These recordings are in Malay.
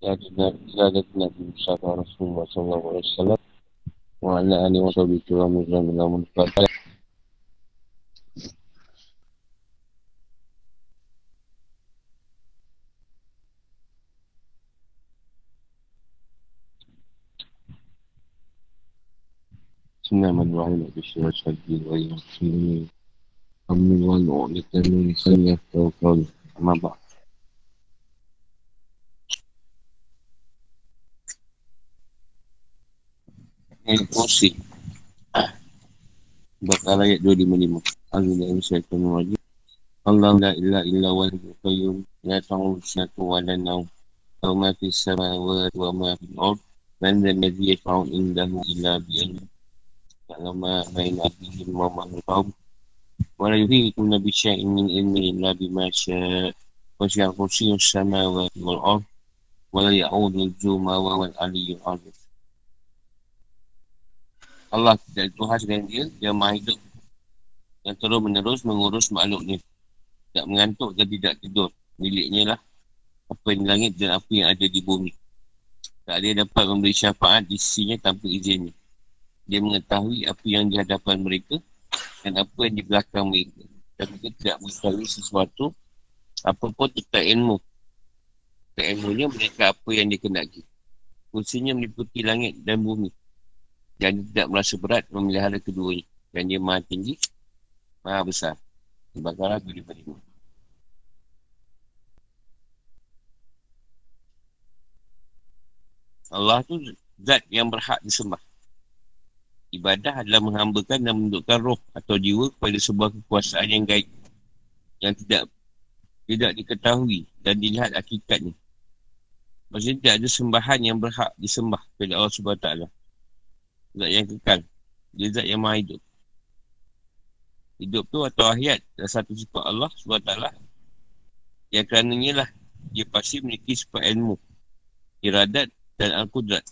Ya ada Nabi Musa Rasulullah sallallahu alaihi wasallam wa ala alihi wa sahbihi wa sallam min Bismillahirrahmanirrahim. Bismillahirrahmanirrahim. Bismillahirrahmanirrahim. Amin wa nu'lika min sallallahu alaihi wa sallam. Amma Ayat kursi Bakal ayat 255 Al-Zulaim Allah la illa illa wa qayyum. La ta'ul syatu wa la naw Wa ma fi samawat wa ma fi al-ard Man dhan ladhi yash'u indahu illa bi'ilm. Ta'lama bain abihim wa ma'al Wa la yuhikum nabi syai'in min ilmi illa bima sya' Wa sya' kursi samawat wal-ard Wa la ya'udhu juma wa wal aliyyul azim Allah tidak Tuhan selain dia, dia maha hidup. Yang terus menerus mengurus makhluknya. Tidak mengantuk dan tidak tidur. Miliknya lah apa yang di langit dan apa yang ada di bumi. Tak ada yang dapat memberi syafaat di sisinya tanpa izinnya. Dia mengetahui apa yang di hadapan mereka dan apa yang di belakang mereka. Dan mereka tidak mengetahui sesuatu apapun tentang ilmu. Tentang ilmunya mereka apa yang dikenaki. Fungsinya meliputi langit dan bumi dan dia tidak merasa berat memelihara keduanya dan dia maha tinggi maha besar Al-Baqarah 25 Allah tu zat yang berhak disembah Ibadah adalah menghambakan dan menundukkan roh atau jiwa kepada sebuah kekuasaan yang gaib yang tidak tidak diketahui dan dilihat hakikatnya. Maksudnya tidak ada sembahan yang berhak disembah kepada Allah SWT. Zat yang kekal. Dia zat yang maha hidup. Hidup tu atau ahiat adalah satu sifat Allah SWT. Yang kerananya lah dia pasti memiliki sifat ilmu. Iradat dan Al-Qudrat.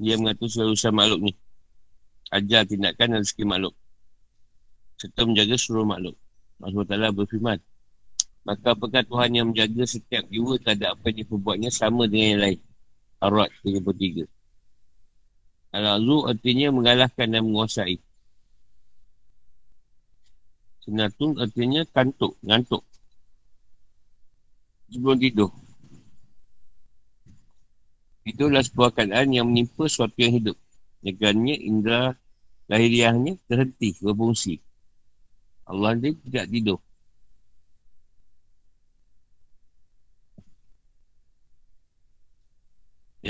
Dia mengatur seluruh usaha makhluk ni. Ajar tindakan dan rezeki makhluk. Serta menjaga seluruh makhluk. Allah SWT berfirman. Maka apakah Tuhan yang menjaga setiap jiwa tak ada apa yang diperbuatnya sama dengan yang lain. Ar-Rad 33. Al-Azu artinya mengalahkan dan menguasai. Senatun artinya kantuk, ngantuk. Sebelum tidur. Itulah sebuah keadaan yang menimpa suatu yang hidup. Negaranya indera lahiriahnya terhenti, berfungsi. Allah dia tidak tidur.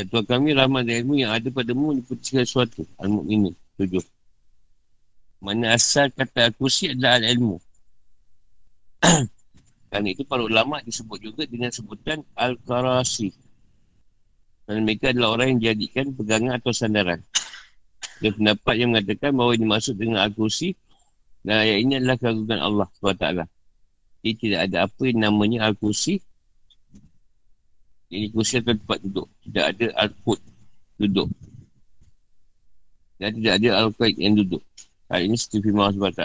Ya Tuhan kami rahmat dan ilmu yang ada padamu diputuskan sesuatu. Al-Mu'minin. Tujuh. Mana asal kata al-kursi adalah al-ilmu. Kerana itu para ulama disebut juga dengan sebutan al-karasi. Dan mereka adalah orang yang dijadikan pegangan atau sandaran. Ada pendapat yang mengatakan bahawa ini maksud dengan al-kursi dan ayat ini adalah keagungan Allah SWT. Jadi tidak ada apa yang namanya al-kursi ini kursi atau tempat duduk. Tidak ada al-qud duduk. Dan tidak ada al-qaid yang duduk. Hal ini seperti firman Allah SWT.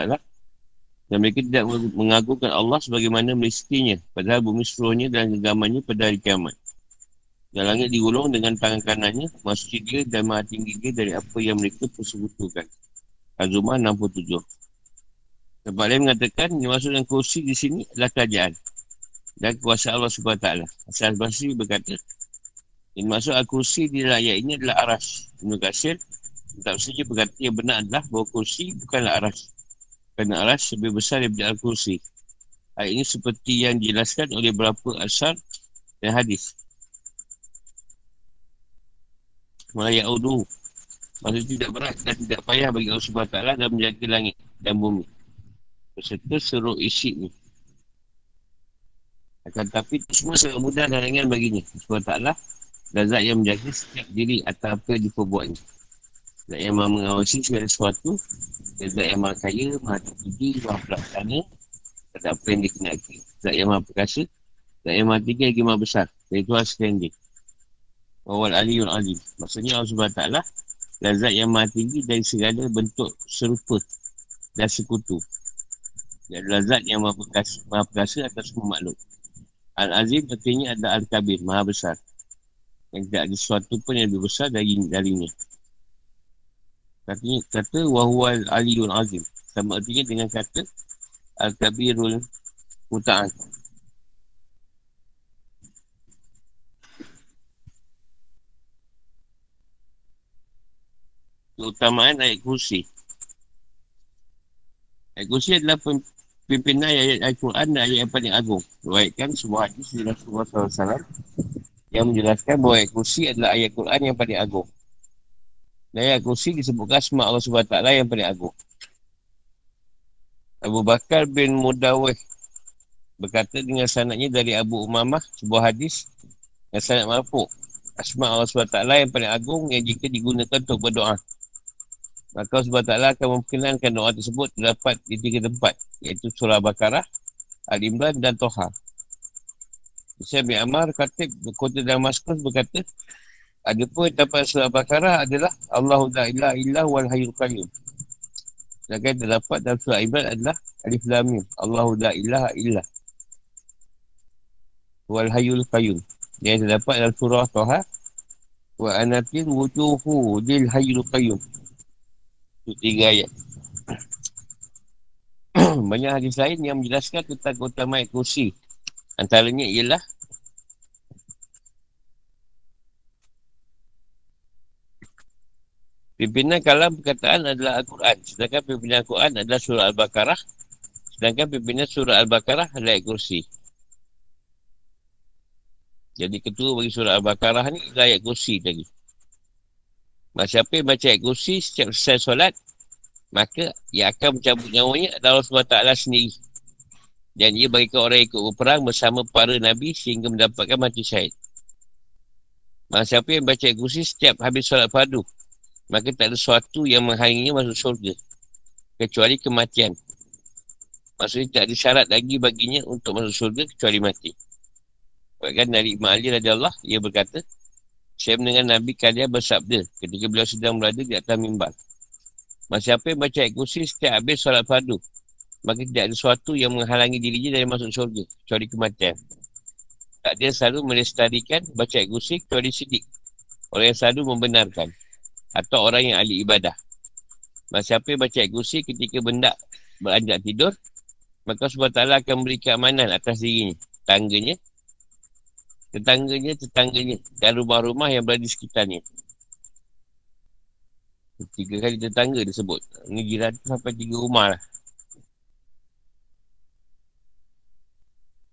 Dan mereka tidak mengagungkan Allah sebagaimana mestinya. Padahal bumi seluruhnya dan genggamannya pada hari kiamat. Dan langit digulung dengan tangan kanannya. Masuk dia dan maha tinggi dia dari apa yang mereka persekutukan. Azumah 67. Tempat lain mengatakan yang masuk dalam kursi di sini adalah kerajaan dan kuasa Allah SWT. Asal Basri berkata, yang masuk al-kursi di dalam ayat ini adalah aras. Ibn Qasir, tak saja berkata yang benar adalah bahawa kursi bukanlah aras. Kerana aras lebih besar daripada al-kursi. Ayat ini seperti yang dijelaskan oleh beberapa asal dan hadis. Malaya Udu. Maksudnya tidak berat dan tidak payah bagi Allah SWT dalam menjaga langit dan bumi. Berserta seluruh isi ini. Akan tapi itu semua sangat mudah dan ringan baginya. Sebab taklah dan zat yang menjaga setiap diri atau apa yang diperbuatnya. Zat yang maha mengawasi segala sesuatu. Dan zat yang maha kaya, maha tinggi, maha pelaksana. Tak apa yang dikenaki. Zat yang maha perkasa. Zat yang maha tinggi lagi maha besar. Dan itu hasil dia. Wawal aliyul alim. Maksudnya Allah SWT dan zat yang maha tinggi dari segala bentuk serupa dan sekutu. Dia adalah zat yang maha perkasa, maha perkasa atas semua makhluk. Al-Azim artinya adalah Al-Kabir, Maha Besar. Yang tidak ada sesuatu pun yang lebih besar dari darinya. Katanya, kata Wahual Aliul Azim. Sama artinya dengan kata Al-Kabirul Muta'an. Keutamaan ayat kursi. Ayat kursi adalah pimpinan ayat Al-Quran dan ayat yang paling agung. Ruaitkan sebuah hadis dari Rasulullah SAW yang menjelaskan bahawa ayat kursi adalah ayat Quran yang paling agung. Dan ayat kursi disebutkan semua Allah SWT yang paling agung. Abu Bakar bin Mudawih berkata dengan sanatnya dari Abu Umamah sebuah hadis yang sangat marfuk. Asma Allah SWT yang paling agung yang jika digunakan untuk berdoa. Maka Allah SWT akan memperkenalkan doa tersebut terdapat di tiga tempat. Iaitu surah Al-Baqarah, Al-Imran dan Toha. Syekh bin Ammar kata kota Damaskus berkata ada pun dapat surah Al-Baqarah adalah Allahu la ilaha illa wal hayyul qayyum. Sedangkan terdapat dalam surah Imran adalah Alif Lam Mim. Allahu la ilaha illa wal hayyul qayyum. Yang terdapat dalam surah Toha wa anatin wujuhu lil hayyul qayyum. Tiga ayat. Banyak hadis lain yang menjelaskan tentang keutamaan kursi. Antaranya ialah Pimpinan kalam perkataan adalah Al-Quran. Sedangkan pimpinan Al-Quran adalah surah Al-Baqarah. Sedangkan pimpinan surah Al-Baqarah adalah ayat kursi. Jadi ketua bagi surah Al-Baqarah ni ayat kursi tadi. Maka siapa yang baca ayat kursi setiap selesai solat, maka ia akan mencabut nyawanya adalah SWT sendiri. Dan ia bagikan orang ikut berperang bersama para Nabi sehingga mendapatkan mati syahid. Maka siapa yang baca ayat kursi setiap habis solat fardu, maka tak ada sesuatu yang menghalanginya masuk syurga. Kecuali kematian. Maksudnya tak ada syarat lagi baginya untuk masuk syurga kecuali mati. Bahkan dari Imam Ali Allah, ia berkata, saya mendengar Nabi kalian bersabda ketika beliau sedang berada di atas mimbar. Masa apa yang baca kursi setiap habis solat fardu. Maka tidak ada sesuatu yang menghalangi dirinya dari masuk syurga. Kecuali kematian. Tak dia selalu melestarikan baca kursi kecuali sidik. Orang yang selalu membenarkan. Atau orang yang ahli ibadah. Masa apa yang baca kursi ketika benda beranjak tidur. Maka sebab Allah akan beri keamanan atas dirinya. Tangganya tetangganya, tetangganya dan rumah-rumah yang berada di sekitarnya. Tiga kali tetangga disebut. Ini jiran sampai tiga rumah lah.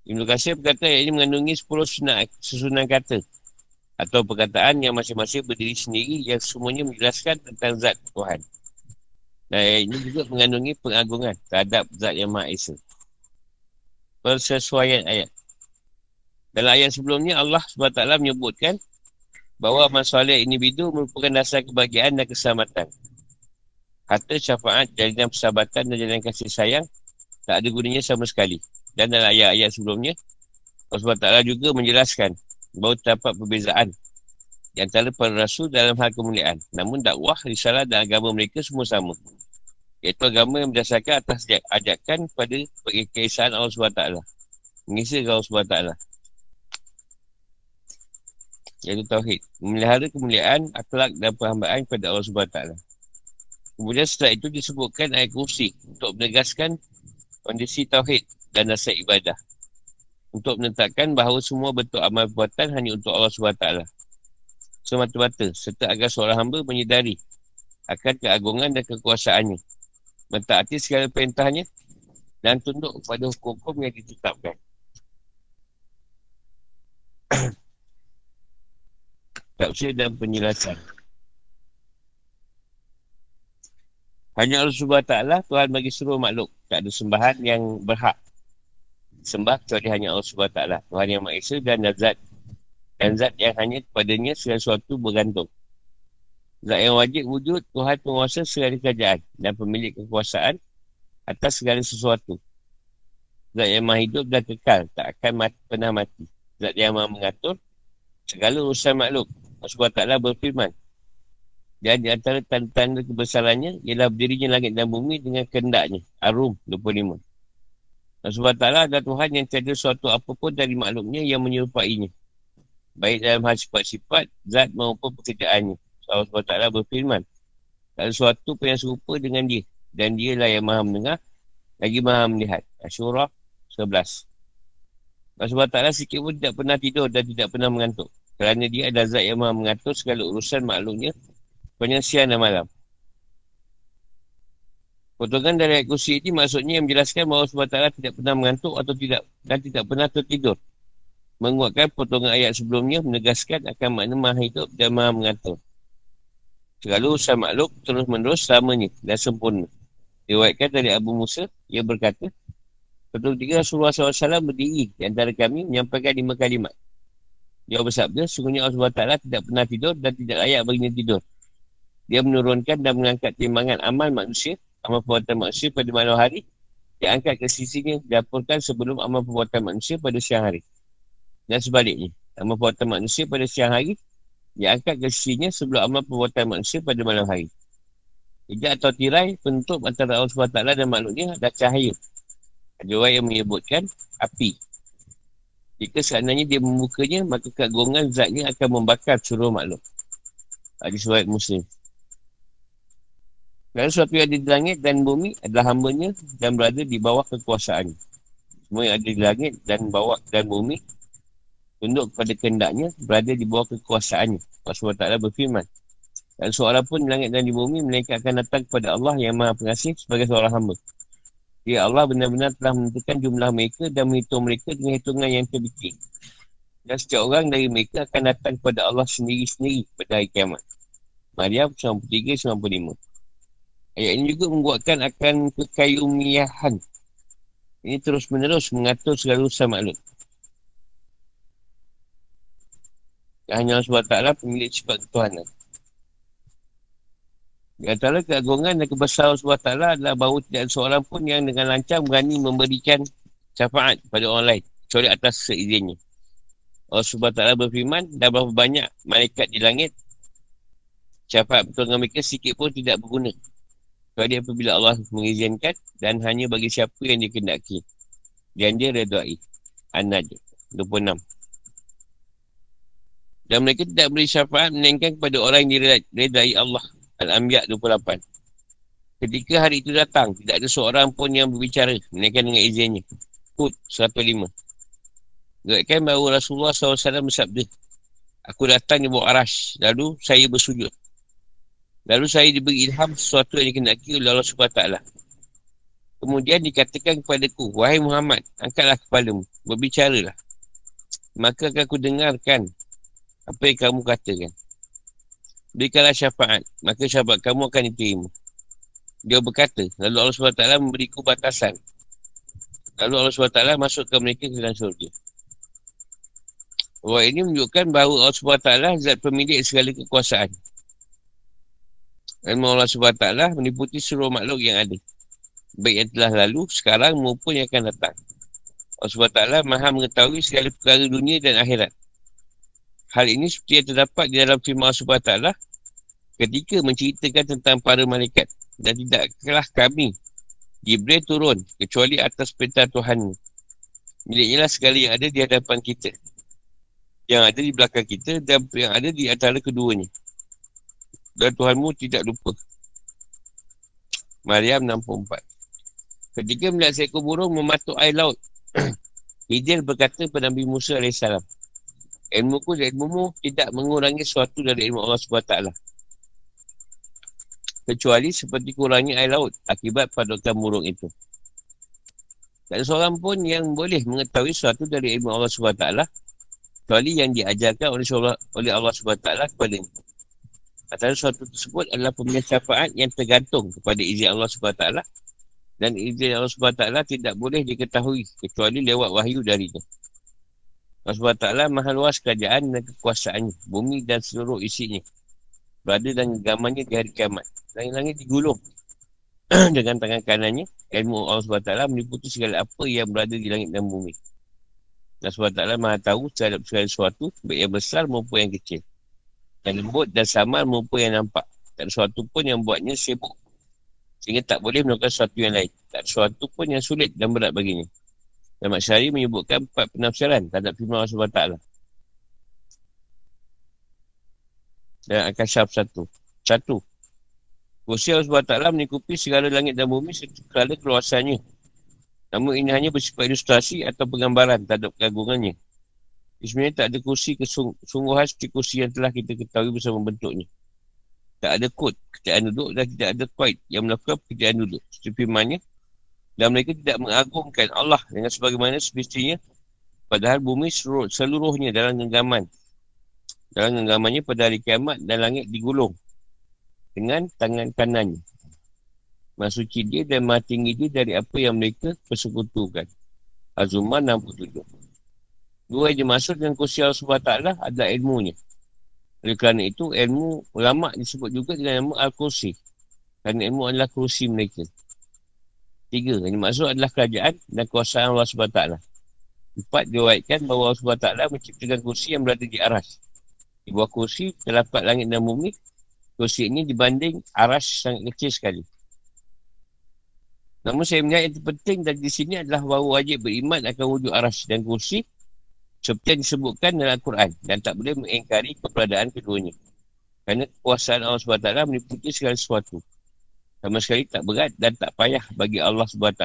Ibn Qasir berkata ini mengandungi sepuluh susunan, susunan kata atau perkataan yang masing-masing berdiri sendiri yang semuanya menjelaskan tentang zat Tuhan. Dan ini juga mengandungi pengagungan terhadap zat yang Maha Esa. Persesuaian ayat. Dalam ayat sebelumnya Allah SWT menyebutkan bahawa amal soleh individu merupakan dasar kebahagiaan dan keselamatan. Kata syafaat, jalinan persahabatan dan jalinan kasih sayang tak ada gunanya sama sekali. Dan dalam ayat-ayat sebelumnya, Allah SWT juga menjelaskan bahawa terdapat perbezaan di antara para rasul dalam hal kemuliaan. Namun dakwah, risalah dan agama mereka semua sama. Iaitu agama yang berdasarkan atas ajakan pada keesaan Allah SWT. Mengisahkan Allah SWT iaitu Tauhid. Memelihara kemuliaan, akhlak dan perhambaan kepada Allah SWT. Kemudian setelah itu disebutkan ayat kursi untuk menegaskan kondisi Tauhid dan dasar ibadah. Untuk menetapkan bahawa semua bentuk amal perbuatan hanya untuk Allah SWT. Semata-mata, serta agar seorang hamba menyedari akan keagungan dan kekuasaannya. Mentaati segala perintahnya dan tunduk kepada hukum-hukum yang ditetapkan. Tafsir dan penjelasan. Hanya Allah SWT Tuhan bagi seluruh makhluk. Tak ada sembahan yang berhak. Sembah kecuali hanya Allah SWT. Tuhan yang Maha Esa dan zat. Dan zat yang hanya kepadanya segala sesuatu bergantung. Zat yang wajib wujud Tuhan penguasa segala kerajaan dan pemilik kekuasaan atas segala sesuatu. Zat yang maha hidup dan kekal tak akan mati, pernah mati. Zat yang maha mengatur segala urusan makhluk Allah SWT berfirman dan di antara tanda-tanda kebesarannya ialah berdirinya langit dan bumi dengan kendaknya. Arum 25. Allah SWT adalah Tuhan yang tiada suatu apapun dari makhluknya yang menyerupainya. Baik dalam hal sifat-sifat, zat maupun pekerjaannya. Allah SWT berfirman. Tak ada sesuatu pun yang serupa dengan dia. Dan dia lah yang maha mendengar. Lagi maha melihat. Asyurah 11. Allah SWT sikit pun tidak pernah tidur dan tidak pernah mengantuk. Kerana dia adalah zat yang maha mengatur segala urusan makhluknya. Sepanjang siang dan malam. Potongan dari ayat kursi ini maksudnya yang menjelaskan bahawa SWT tidak pernah mengantuk atau tidak dan tidak pernah tertidur. Menguatkan potongan ayat sebelumnya menegaskan akan makna maha hidup dan maha mengatur. Segala usaha makhluk terus menerus selamanya dan sempurna. Diwaikan dari Abu Musa, ia berkata, Ketua tiga Rasulullah SAW berdiri di antara kami menyampaikan lima kalimat. Dia bersabda, sungguhnya Allah SWT tidak pernah tidur dan tidak layak baginya tidur. Dia menurunkan dan mengangkat timbangan amal manusia amal perbuatan manusia pada malam hari diangkat ke sisinya dilaporkan sebelum amal perbuatan manusia pada siang hari. Dan sebaliknya, amal perbuatan manusia pada siang hari diangkat ke sisinya sebelum amal perbuatan manusia pada malam hari. Tidak atau tirai penutup antara Allah SWT dan makhluknya adalah cahaya. Ada orang yang menyebutkan api. Jika seandainya dia membukanya, maka keagungan zatnya akan membakar seluruh makhluk. Hadis surat Muslim. Kerana sesuatu yang ada di langit dan bumi adalah hambanya dan berada di bawah kekuasaan. Semua yang ada di langit dan bawah dan bumi tunduk kepada kehendaknya berada di bawah kekuasaannya. Allah SWT berfirman. Dan seorang pun di langit dan di bumi mereka akan datang kepada Allah yang maha pengasih sebagai seorang hamba. Ya Allah benar-benar telah menentukan jumlah mereka dan menghitung mereka dengan hitungan yang terbitik. Dan setiap orang dari mereka akan datang kepada Allah sendiri-sendiri pada hari kiamat. Maryam 93-95 Ayat ini juga membuatkan akan kekayumiahan. Ini terus menerus mengatur segala usaha makhluk. Dan hanya Allah SWT pemilik sifat ketuhanan. Di antara keagungan dan kebesaran SWT adalah bahawa tidak ada seorang pun yang dengan lancar berani memberikan syafaat kepada orang lain. Kecuali atas seizinnya. Allah SWT berfirman dan berapa banyak malaikat di langit syafaat pertolongan mereka sikit pun tidak berguna kecuali apabila Allah mengizinkan dan hanya bagi siapa yang dikendaki. Dan dia redai. An-Najm 26. Dan mereka tidak beri syafaat melainkan kepada orang yang diredai Allah. Al-Anbiya 28. Ketika hari itu datang, tidak ada seorang pun yang berbicara melainkan dengan izinnya. Hud 105. Gerakkan bahawa Rasulullah SAW bersabda, Aku datang di bawah arash, lalu saya bersujud. Lalu saya diberi ilham sesuatu yang dikenaki oleh Allah SWT. Kemudian dikatakan kepadaku, Wahai Muhammad, angkatlah kepalamu, berbicaralah. Maka akan aku dengarkan apa yang kamu katakan. Berikanlah syafaat, maka syafaat kamu akan diterima. Dia berkata, lalu Allah SWT memberiku batasan. Lalu Allah SWT masukkan mereka ke dalam surga. Wah ini menunjukkan bahawa Allah SWT zat pemilik segala kekuasaan. Ilmu Allah SWT meniputi seluruh makhluk yang ada. Baik yang telah lalu, sekarang maupun yang akan datang. Allah SWT maha mengetahui segala perkara dunia dan akhirat. Hal ini seperti yang terdapat di dalam firman Allah SWT ketika menceritakan tentang para malaikat. Dan tidaklah kami Jibril turun kecuali atas perintah Tuhan. Miliknya lah segala yang ada di hadapan kita. Yang ada di belakang kita dan yang ada di antara keduanya dan Tuhanmu tidak lupa. Maryam 64 Ketika melihat seekor burung mematuk air laut, Hidil berkata kepada Nabi Musa AS, Ilmu dan ilmu tidak mengurangi sesuatu dari ilmu Allah SWT. Kecuali seperti kurangnya air laut akibat padukan burung itu. Tak ada seorang pun yang boleh mengetahui sesuatu dari ilmu Allah SWT kecuali yang diajarkan oleh Allah, oleh Allah SWT kepada ini. Antara sesuatu tersebut adalah pemilihan syafaat yang tergantung kepada izin Allah SWT dan izin Allah SWT tidak boleh diketahui kecuali lewat wahyu darinya. Allah SWT maha luas kerajaan dan kekuasaannya, bumi dan seluruh isinya. Berada dan genggamannya di hari kiamat. Langit-langit digulung dengan tangan kanannya. Ilmu Allah SWT meliputi segala apa yang berada di langit dan bumi. Allah SWT maha tahu terhadap segala sesuatu, baik yang besar maupun yang kecil yang lembut dan samar maupun yang nampak. Tak ada sesuatu pun yang buatnya sibuk. Sehingga tak boleh melakukan sesuatu yang lain. Tak ada sesuatu pun yang sulit dan berat baginya. Dan Syari menyebutkan empat penafsiran terhadap firman Allah SWT. Dan akan syaf satu. Satu. Kursi Allah SWT menikupi segala langit dan bumi segala keluasannya. Namun ini hanya bersifat ilustrasi atau penggambaran terhadap keagungannya. Sebenarnya tak ada kursi kesungguhan seperti kursi yang telah kita ketahui bersama bentuknya. Tak ada kod kerjaan duduk dan tidak ada kuat yang melakukan pekerjaan duduk. Seperti firmannya. Dan mereka tidak mengagungkan Allah dengan sebagaimana semestinya. Padahal bumi seluruh, seluruhnya dalam genggaman. Dalam genggamannya pada hari kiamat dan langit digulung dengan tangan kanannya. Masuci dia dan maha tinggi dia dari apa yang mereka persekutukan. Azumah 67. Dua yang dimaksud dengan kursi Allah SWT adalah ilmunya. Oleh kerana itu, ilmu ulama disebut juga dengan nama Al-Kursi. Kerana ilmu adalah kursi mereka. Tiga, yang dimaksud adalah kerajaan dan kuasaan Allah SWT. Empat, diwaitkan bahawa Allah SWT menciptakan kursi yang berada di aras. Di bawah kursi, terdapat langit dan bumi kursi ini dibanding aras sangat kecil sekali. Namun saya melihat yang terpenting dari di sini adalah bahawa wajib beriman akan wujud aras dan kursi seperti yang disebutkan dalam Al-Quran dan tak boleh mengingkari keberadaan keduanya. Kerana kekuasaan Allah SWT meliputi segala sesuatu. Sama sekali tak berat dan tak payah bagi Allah SWT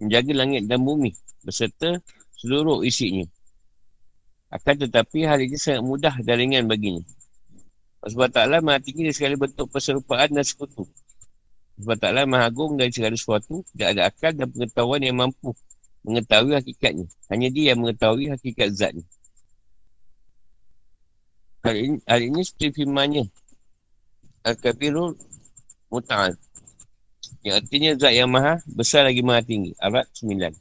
menjaga langit dan bumi beserta seluruh isinya. Akan tetapi hal ini sangat mudah dan ringan baginya. Taklah maha tinggi dari segala bentuk perserupaan dan sekutu. Sebab taklah maha agung dari segala sesuatu. Tidak ada akal dan pengetahuan yang mampu mengetahui hakikatnya. Hanya dia yang mengetahui hakikat zatnya. Hal ini, hal ini seperti firmannya. Al-Kabirul Muta'al. Yang artinya zat yang maha besar lagi maha tinggi. Arad 9.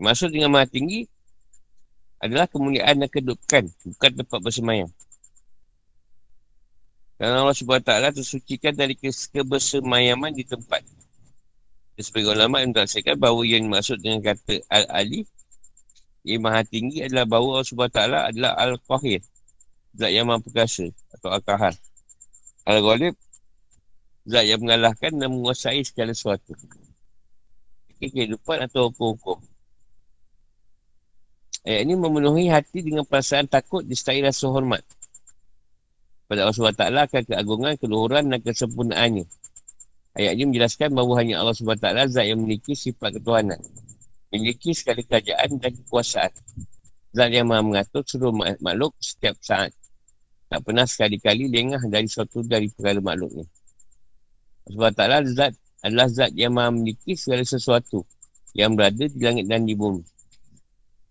Maksud dengan maha tinggi adalah kemuliaan dan kedudukan. Bukan tempat bersemayam. Dan Allah SWT tersucikan dari kebersemayaman di tempat. Dan sebagai ulama yang merasakan bahawa yang dimaksud dengan kata Al-Ali yang maha tinggi adalah bahawa Allah SWT adalah Al-Qahir. Zat yang maha perkasa atau Al-Qahar. Al-Ghalib Zat yang mengalahkan dan menguasai segala sesuatu. Kehidupan atau hukum-hukum. Ayat ini memenuhi hati dengan perasaan takut disertai rasa hormat pada Allah SWT akan keagungan, keluhuran dan kesempurnaannya. Ayat ini menjelaskan bahawa hanya Allah SWT zat yang memiliki sifat ketuhanan. Memiliki sekali kerajaan dan kekuasaan. Zat yang maha mengatur seluruh makhluk setiap saat. Tak pernah sekali-kali lengah dari suatu dari perkara makhluknya. Allah SWT zat adalah zat yang maha memiliki segala sesuatu yang berada di langit dan di bumi.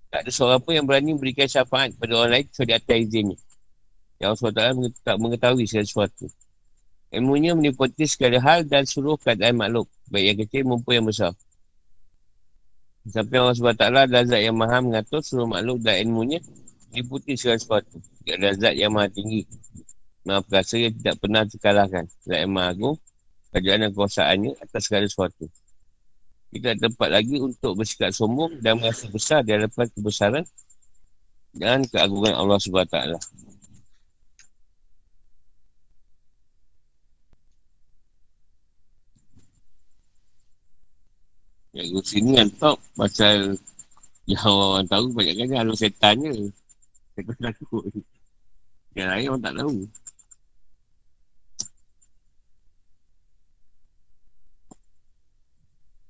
Tak ada seorang pun yang berani memberikan syafaat pada orang lain kecuali atas izinnya. Yang Allah SWT tak mengetahui segala sesuatu. Ilmunya meniputi segala hal dan seluruh keadaan makhluk. Baik yang kecil maupun yang besar. Sampai Allah SWT adalah zat yang maha mengatur seluruh makhluk dan ilmunya meniputi segala sesuatu. Dia adalah zat yang maha tinggi. Maha perkasa yang tidak pernah terkalahkan. Zat yang maha agung. Kerajaan dan kuasaannya atas segala sesuatu. Kita ada tempat lagi untuk bersikap sombong dan merasa besar di hadapan kebesaran dan keagungan Allah SWT. Yang gue sini kan top pasal yang orang tahu banyak kan halu setan je. Saya takut. Yang lain orang tak tahu.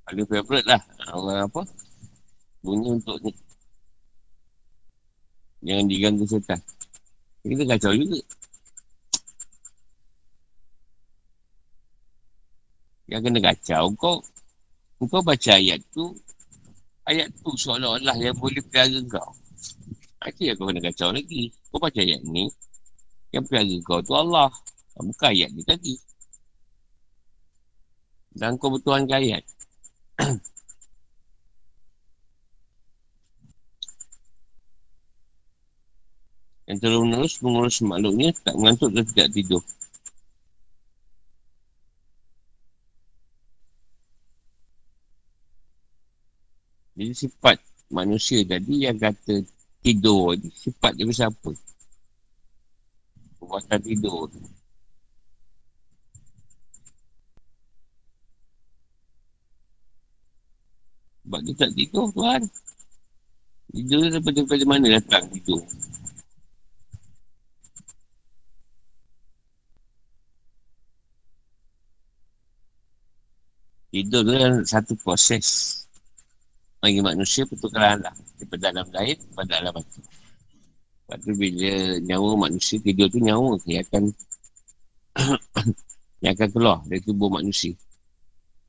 Ada favorite lah. Orang apa? Bunyi untuk ni. Jangan diganggu setan. Kita kacau juga. Yang kena kacau kau kau baca ayat tu, ayat tu seolah-olah yang boleh pelara kau. Itu yang kau kena kacau lagi. Kau baca ayat ni, yang pelara kau tu Allah. Bukan ayat ni tadi. Dan kau bertuhankan ayat. yang terus menerus mengurus makhluknya tak mengantuk dan tidak tidur. Jadi sifat manusia tadi yang kata tidur ni sifat dia macam apa? Perbuatan tidur tu. Sebab dia tak tidur Tuhan. Tidur daripada, daripada mana datang tidur. Tidur tu kan satu proses bagi manusia pertukaran lah. Daripada dalam lahir kepada alam batu. Lepas tu bila nyawa manusia tidur tu nyawa yang akan yang akan keluar dari tubuh manusia.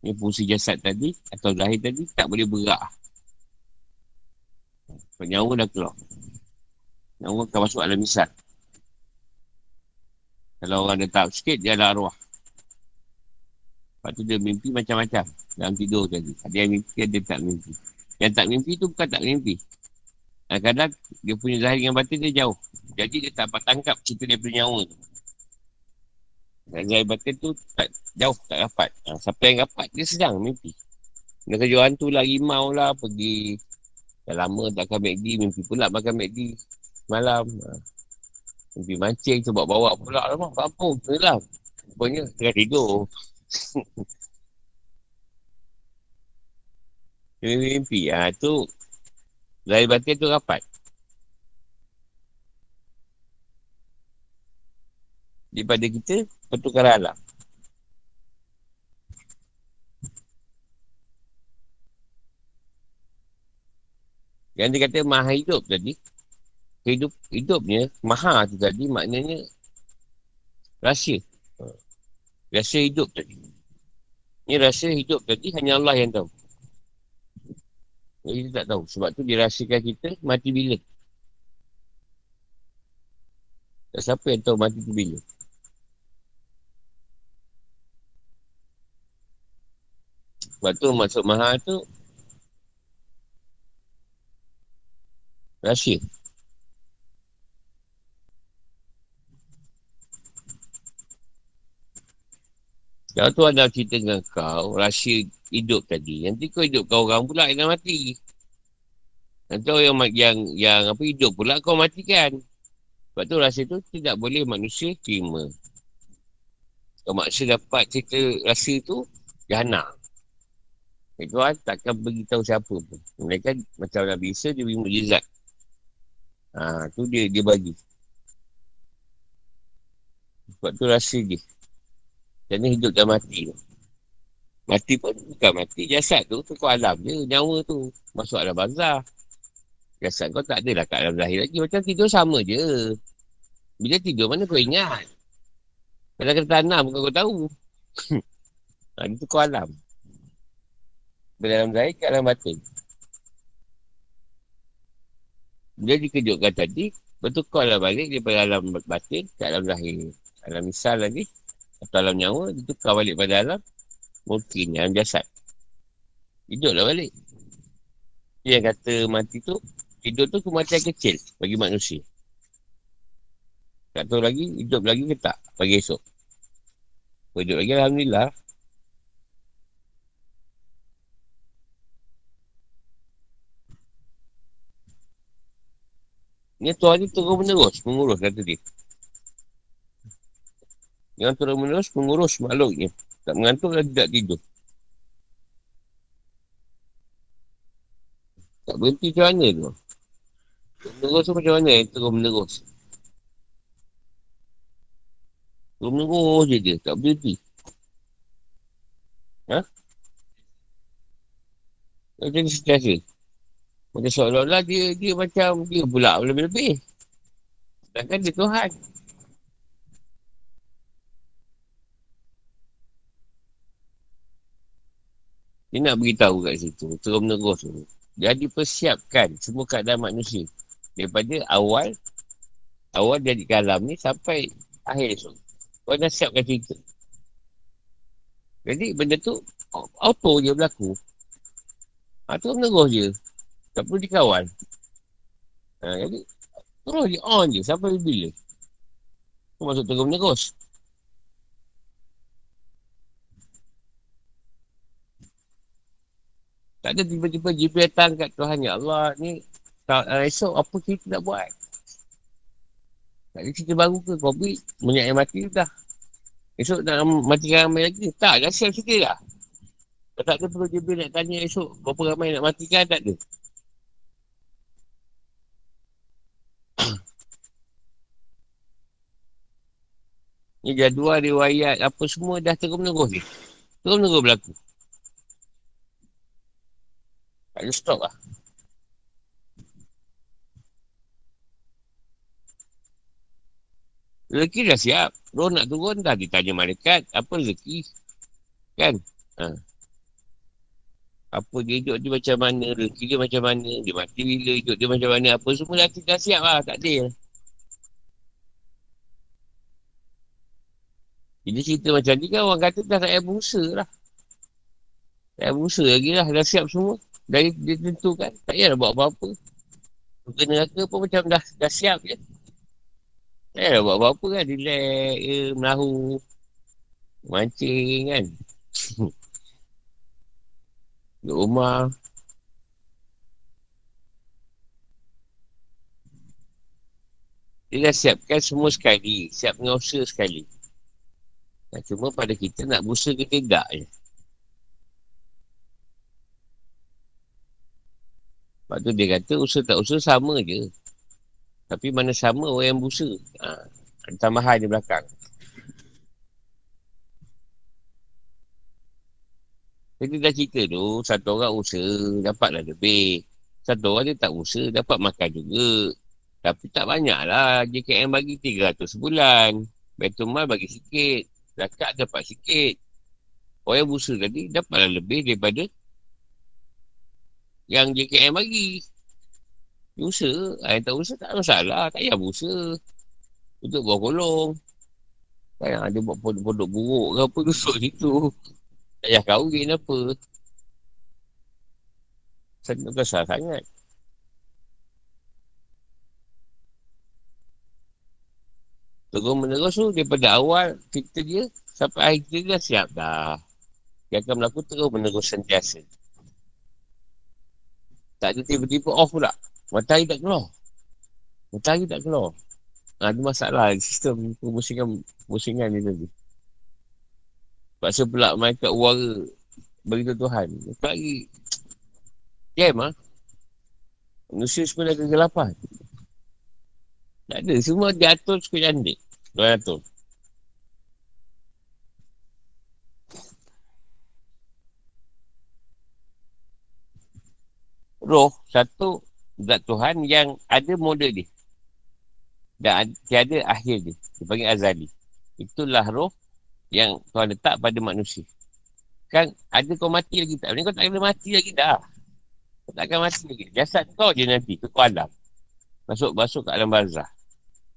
Yang fungsi jasad tadi atau lahir tadi tak boleh bergerak. Nyawa dah keluar. Nyawa akan masuk alam misal. Kalau orang dah tahu sikit, dia adalah arwah. Lepas tu dia mimpi macam-macam dalam tidur tadi. Ada yang mimpi, ada yang tak mimpi. Yang tak mimpi tu bukan tak mimpi. Kadang-kadang dia punya zahir dengan batin dia jauh. Jadi dia tak dapat tangkap cerita dia nyawa tu. Zahir batin tu tak, jauh, tak dapat. Ha, siapa yang dapat, dia sedang mimpi. Dia kerja hantu lah, rimau lah, pergi. Dah lama tak makan MACD, mimpi pula makan MACD malam. Ha. Mimpi mancing, tu bawa-bawa pula lah. Apa-apa, lah. Pokoknya, tengah tidur. Mimpi-mimpi. Ha, tu Zahir batin tu rapat. Daripada kita, pertukaran alam. Yang dia kata maha hidup tadi, hidup hidupnya, maha tu tadi maknanya rahsia. Rasa hidup tadi. Ini rasa hidup tadi hanya Allah yang tahu. Jadi kita tak tahu. Sebab tu dirahsiakan kita mati bila. Tak siapa yang tahu mati tu bila. Sebab tu masuk mahal tu rahsia. Kalau tu ada cerita dengan kau, rahsia hidup tadi. Nanti kau hidup kau orang pula yang mati. Nanti orang yang, yang, yang apa hidup pula kau matikan. Sebab tu rahsia tu tidak boleh manusia terima. Kalau manusia dapat cerita rahsia tu, jahana. Tuhan takkan beritahu siapa pun. Mereka macam Nabi Isa, dia beri mujizat. Ha, tu dia dia bagi. Sebab tu rahsia dia. Kerana hidup dan mati tu. Mati pun bukan mati. Jasad tu tu kau alam je. Nyawa tu. Masuk alam bazar. Jasad kau tak adalah kat alam zahir lagi. Macam tidur sama je. Bila tidur mana kau ingat? Kalau kena tanam bukan kau tahu. ha, itu kau alam. Bila alam zahir kat alam batin. Bila dikejutkan tadi, alam balik daripada alam batin ke alam zahir. Alam misal lagi, atau alam nyawa ditukar balik pada alam mungkin alam jasad. Hiduplah balik. Dia yang kata mati tu hidup tu kematian kecil bagi manusia. Tak tahu lagi hidup lagi ke tak pagi esok. Hidup lagi Alhamdulillah Ni Tuhan ni turun menerus mengurus kata dia. Yang turun menerus mengurus makhluknya. Tak mengantuk dan tidak tidur. Tak berhenti macam mana tu? Menerus tu macam mana turun menerus? Turun menerus je dia. Tak berhenti. Ha? Macam ni setiasa. Macam seolah-olah dia, dia macam dia pula lebih-lebih. Sedangkan dia Tuhan. Dia nak beritahu kat situ. Terus menerus tu. Dia dipersiapkan semua keadaan manusia. Daripada awal. Awal jadi kalam ni sampai akhir esok. Kau dah siapkan cerita. Jadi benda tu auto je berlaku. Ha, tu menerus je. Tak perlu dikawal. Ha, jadi terus je on je sampai bila. Tu masuk terus menerus. Tak ada tiba-tiba Jibril datang kat Tuhan Ya Allah ni tak, uh, esok apa kita nak buat tak ada cerita baru ke Covid banyak yang mati dah esok nak mati ramai lagi tak siap sikit lah tak ada perlu Jibril nak tanya esok berapa ramai nak matikan, tak ada. Ni jadual, riwayat, apa semua dah terus-menerus ni. Terus-menerus berlaku. Tak ada stop lah. Rezeki dah siap. Roh nak turun dah ditanya malaikat. Apa rezeki? Kan? Ha. Apa dia hidup dia macam mana? Rezeki dia macam mana? Dia mati bila hidup dia macam mana? Apa semua dah, dah siap lah. Tak ada. Jadi cerita macam ni kan orang kata dah tak payah berusaha lah. Tak payah berusaha lagi lah. Dah siap semua. Dari dia tentukan. Tak payah buat apa-apa. Bukan neraka pun macam dah, dah siap je. Tak payah buat apa-apa kan. Relax ke, melahu. Mancing kan. Duduk rumah. Dia dah siapkan semua sekali. Siap dengan usaha sekali. Nah, cuma pada kita nak berusaha ke tidak je. Sebab tu dia kata usaha tak usaha sama je. Tapi mana sama orang yang berusaha. Ha, ada tambahan di belakang. Jadi dah cerita tu, satu orang usaha dapatlah lebih. Satu orang dia tak usaha dapat makan juga. Tapi tak banyak lah. JKM bagi 300 sebulan. Betul mal bagi sikit. Zakat dapat sikit. Orang yang berusaha tadi dapatlah lebih daripada yang JKM bagi. Usaha. Ah, yang tak usaha tak masalah. Tak payah berusaha. Untuk bawah kolong. Kan ada buat pondok-pondok buruk ke apa duduk situ. Tak payah kahwin apa. Sangat besar sangat. Terus menerus tu daripada awal kita dia sampai akhir kita dah siap dah. Dia akan berlaku terus menerus sentiasa. Tak ada tiba-tiba off pula. Matahari tak keluar. Matahari tak keluar. Ha, ada masalah sistem pemusingan, pemusingan ni tadi. Paksa pula mereka uara beritahu Tuhan. Lagi. Jam ah. Manusia semua dah kegelapan. Tak ada. Semua diatur suka cantik. Dia atur. Roh satu zat Tuhan yang ada model dia. Dan tiada akhir dia. Dia panggil azali. Itulah roh yang Tuhan letak pada manusia. Kan ada kau mati lagi tak? Kau tak kena mati lagi dah. Kau tak akan mati lagi. Jasad kau je nanti. Ke alam. Masuk masuk ke alam barzah.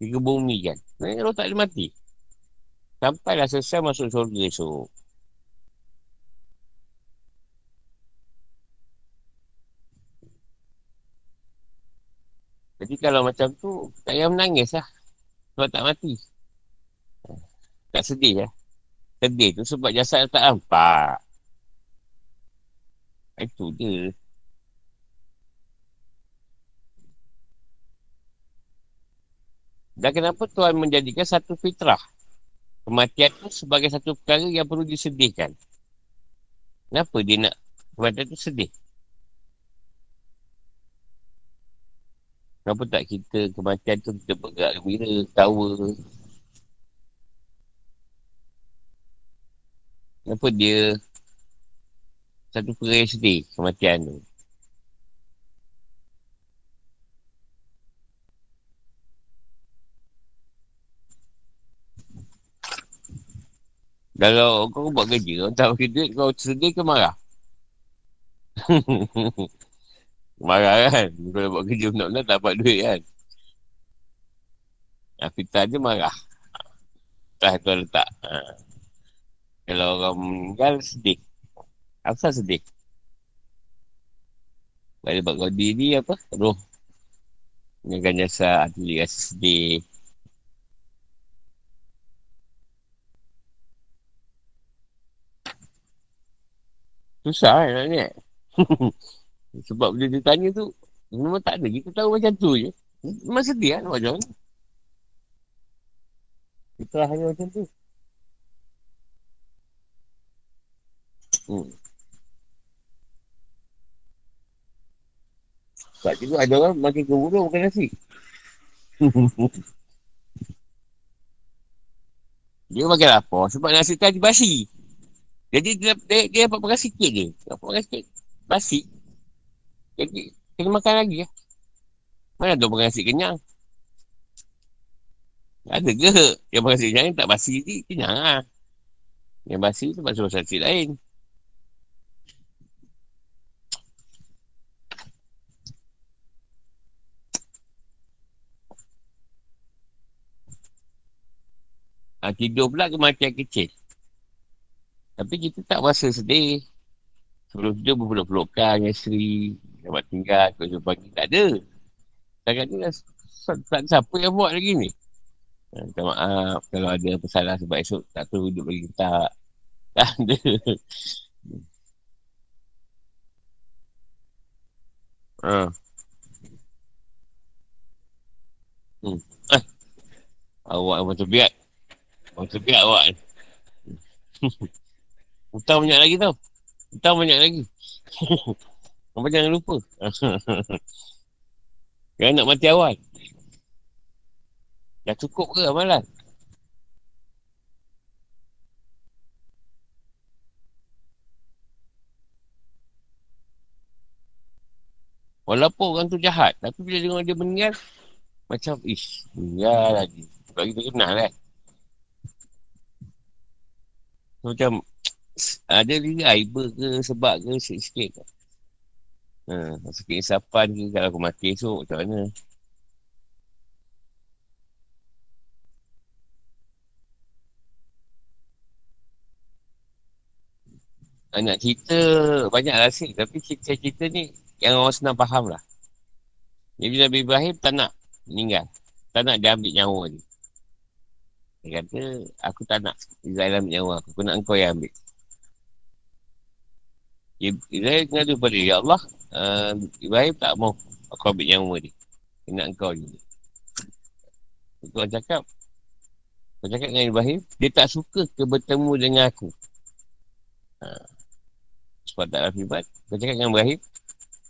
Tiga bumi kan. Sebenarnya roh tak ada mati. Sampailah selesai masuk surga esok. Jadi kalau macam tu, tak payah menangis lah. Sebab tak mati. Tak sedih lah. Sedih tu sebab jasad tak nampak. Itu je. Dan kenapa Tuhan menjadikan satu fitrah? Kematian itu sebagai satu perkara yang perlu disedihkan. Kenapa dia nak kematian itu sedih? Kenapa tak kita kematian tu kita bergerak gembira, tawa. Kenapa dia satu perkara yang sedih kematian tu? Kalau kau buat kerja, kau tak bagi duit, kau sedih ke marah? marah kan? Kau buat kerja benar-benar tak dapat duit kan? Afita je marah. Tak kau letak. Ha. Kalau orang meninggal, sedih. Apa sedih? Bila buat kau diri apa? Roh. Dengan jasa hati rasa sedih. Susah kan nak ingat Sebab bila dia tanya tu Memang tak ada Kita tahu macam tu je Memang sedih kan Nampak macam mana Kita lah hanya macam tu Hmm. Sebab tu ada orang makin keburu bukan nasi. dia makin lapar sebab nasi tadi basi. Jadi dia, dia, dia dapat makan sikit je. Dapat makan sikit. Basi. Jadi kena makan lagi ya. Mana tu makan nasi kenyang? Ada ke yang makan nasi kenyang tak basi ni kenyang lah. Yang basi tu masuk nasi lain. Ha, tidur pula kematian kecil. Tapi kita tak rasa sedih. Sebelum tidur berpeluk-pelukan dengan isteri. Dapat tinggal, kau pagi. Tak ada. Tak ada tak siapa yang buat lagi ni. Ha, minta maaf kalau ada apa salah sebab esok tak tahu hidup lagi tak. Tak ada. Ha. Hmm. Eh. Awak macam biat. Oh, tepiak awak Hutang banyak lagi tau. Hutang banyak lagi. Apa jangan lupa. jangan nak mati awal. Dah cukup ke amalan? Walaupun orang tu jahat. Tapi bila dengar dia meninggal. Macam ish. Meninggal lagi. Sebab kita kenal kan. Macam ada lagi aiba ke sebab ke sikit-sikit. Ha, sakit isapan ke kalau aku mati esok macam mana. Ha, nak cerita banyak rasa tapi cerita-cerita ni yang orang senang faham lah. Jadi Nabi Ibrahim tak nak meninggal. Tak nak dia ambil nyawa dia. Dia kata, aku tak nak Israel ambil nyawa aku. Aku nak engkau yang ambil. Israel ngadu pada Ya Allah, uh, Ibrahim tak mau aku ambil nyawa. Dia nak engkau je. Aku cakap, aku cakap dengan Ibrahim, dia tak suka ke bertemu dengan aku. Ha. Sebab tak ada fibat. Aku cakap dengan Ibrahim,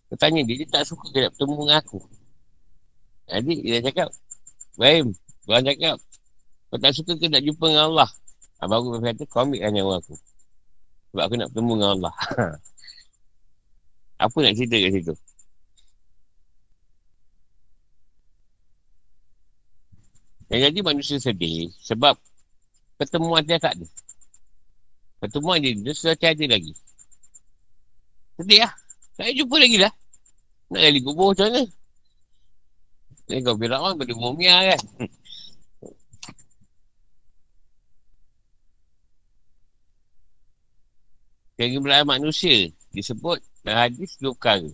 aku tanya dia, dia tak suka ke nak bertemu dengan aku. Jadi dia cakap, Ibrahim, Tuhan cakap, kau tak suka ke nak jumpa dengan Allah? Ha, baru dia kata, kau ambilkan nyawa aku. Sebab aku nak bertemu dengan Allah. Apa nak cerita kat situ? Yang jadi manusia sedih sebab pertemuan dia tak ada. Pertemuan dia, dia sudah tiada lagi. Sedih lah. Tak jumpa lagi lah. Nak gali kubur macam mana? Ni kau bilang orang pada mumia kan. Kegembiraan manusia disebut dalam hadis dua perkara.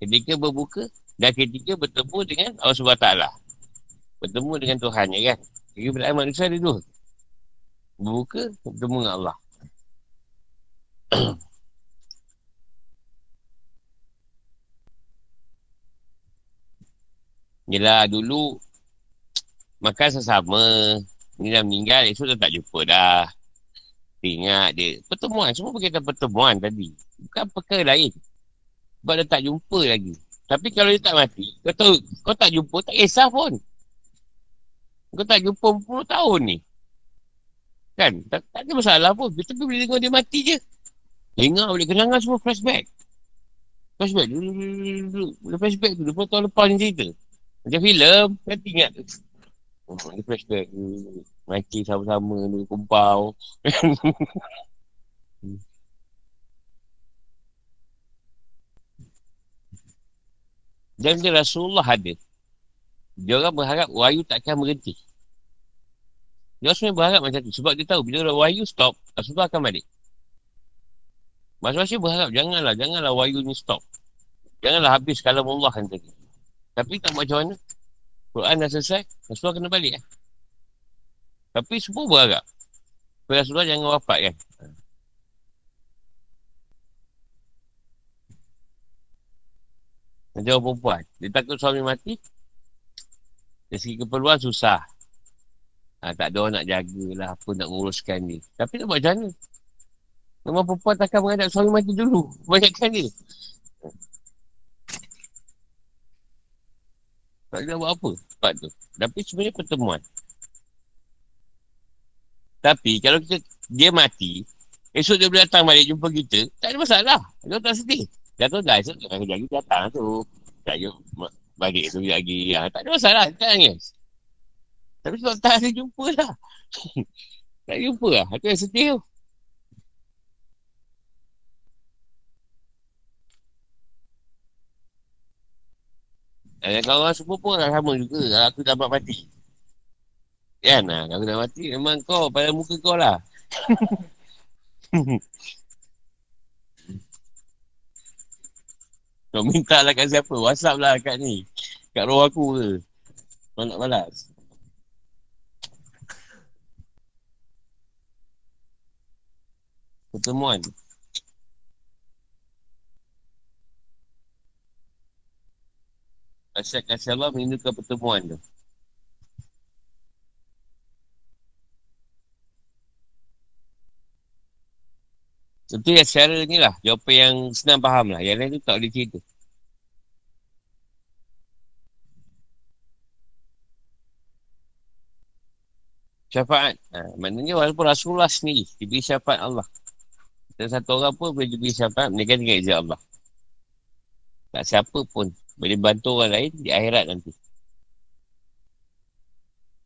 Ketika berbuka dan ketika bertemu dengan Allah SWT. Bertemu dengan Tuhan, ya kan? Kegembiraan manusia ada dua. Berbuka, bertemu dengan Allah. Yelah dulu makan sesama. Ni dah meninggal, esok dah tak jumpa dah. Ingat dia. Pertemuan. Semua berkaitan pertemuan tadi. Bukan perkara lain. Sebab dia tak jumpa lagi. Tapi kalau dia tak mati, kau tahu, kau tak jumpa, tak kisah pun. Kau tak jumpa 10 tahun ni. Kan? Tak, tak ada masalah pun. Tapi bila tengok dia mati je. Dengar boleh kenangan semua flashback. Flashback. Dulu, flashback tu. 20 tahun lepas ni cerita. Macam filem. Kan ingat tu. Oh, flashback. Mati sama-sama ni kumpau. Dan dia Rasulullah ada. Dia orang berharap wahyu takkan berhenti. Dia sebenarnya berharap macam tu. Sebab dia tahu bila wahyu stop, Rasulullah akan balik. Masing-masing berharap janganlah, janganlah wahyu ni stop. Janganlah habis kalau Allah kan tadi. Tapi tak macam mana. Quran dah selesai, Rasulullah kena balik lah. Tapi semua berharap. Rasulullah jangan wafat kan. Macam orang perempuan. Dia takut suami mati. Dari segi keperluan susah. Ha, tak ada orang nak jagalah. Apa nak nguruskan dia. Tapi nak buat macam mana? Memang perempuan takkan menghadap suami mati dulu. Banyakkan dia. Tak ada buat apa sebab tu. Tapi sebenarnya pertemuan. Tapi kalau kita dia mati, esok dia boleh datang balik jumpa kita, tak ada masalah. Dia tak sedih. Dia tahu dah esok dia lagi datang tu. Tak ada balik tu lagi. Ya, tak ada masalah. Tak nangis. Tapi sebab tak ada jumpa lah. tak jumpa lah. Itu yang sedih tu. Kalau orang semua pun sama juga. Aku dapat mati. Kan lah, kalau dah mati memang kau pada muka kau lah. kau minta lah kat siapa? Whatsapp lah kat ni. Kat roh aku ke? Kau nak balas? Pertemuan. Asyik kasih Allah merindukan pertemuan tu. Tentu yang secara ni lah. Jawapan yang senang faham lah. Yang lain tu tak boleh cerita. Syafaat. Ha, maknanya walaupun Rasulullah sendiri diberi syafaat Allah. Dan satu orang pun boleh diberi syafaat mereka dengan izin Allah. Tak siapa pun boleh bantu orang lain di akhirat nanti.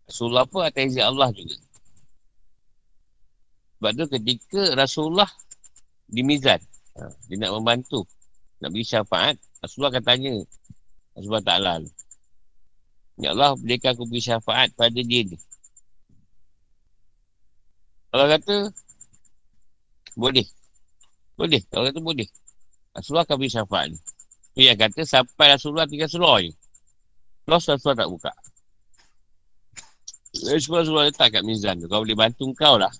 Rasulullah pun atas izin Allah juga. Sebab tu ketika Rasulullah di mizan. Ha, dia nak membantu. Nak beri syafaat. Rasulullah akan tanya. Rasulullah Ta'ala. Ya Allah, bolehkah aku beri syafaat pada dia ni? Kalau kata, boleh. Boleh. Kalau kata boleh. Rasulullah akan beri syafaat ni. Dia kata, sampai Rasulullah tinggal surah ni. Los Rasulullah tak buka. Rasulullah letak kat mizan tu. Kau boleh bantu kau lah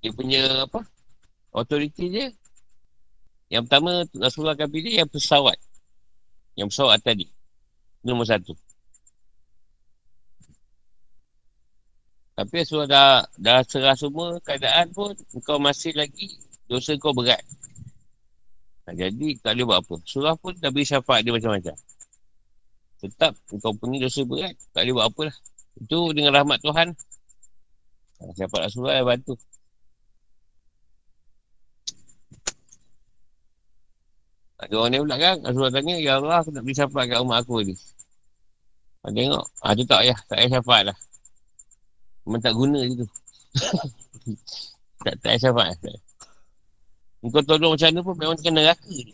dia punya apa authority dia yang pertama Rasulullah akan pilih yang pesawat. Yang pesawat tadi nombor satu. Tapi Rasulullah dah, dah serah semua keadaan pun kau masih lagi dosa kau berat. Nah, jadi tak boleh buat apa. Surah pun dah beri syafaat dia macam-macam. Tetap kau punya dosa berat tak boleh buat apa lah. Itu dengan rahmat Tuhan. Syafaat Rasulullah yang bantu Ada orang ni pula kan, Rasulullah tanya, Ya Allah, aku nak beri syafaat kat umat aku ni. Ha, tengok, ha, tu tak payah, tak payah syafaat lah. Memang tak guna je tu. tak, payah syafaat. Kau tolong macam mana pun, memang kena neraka ni.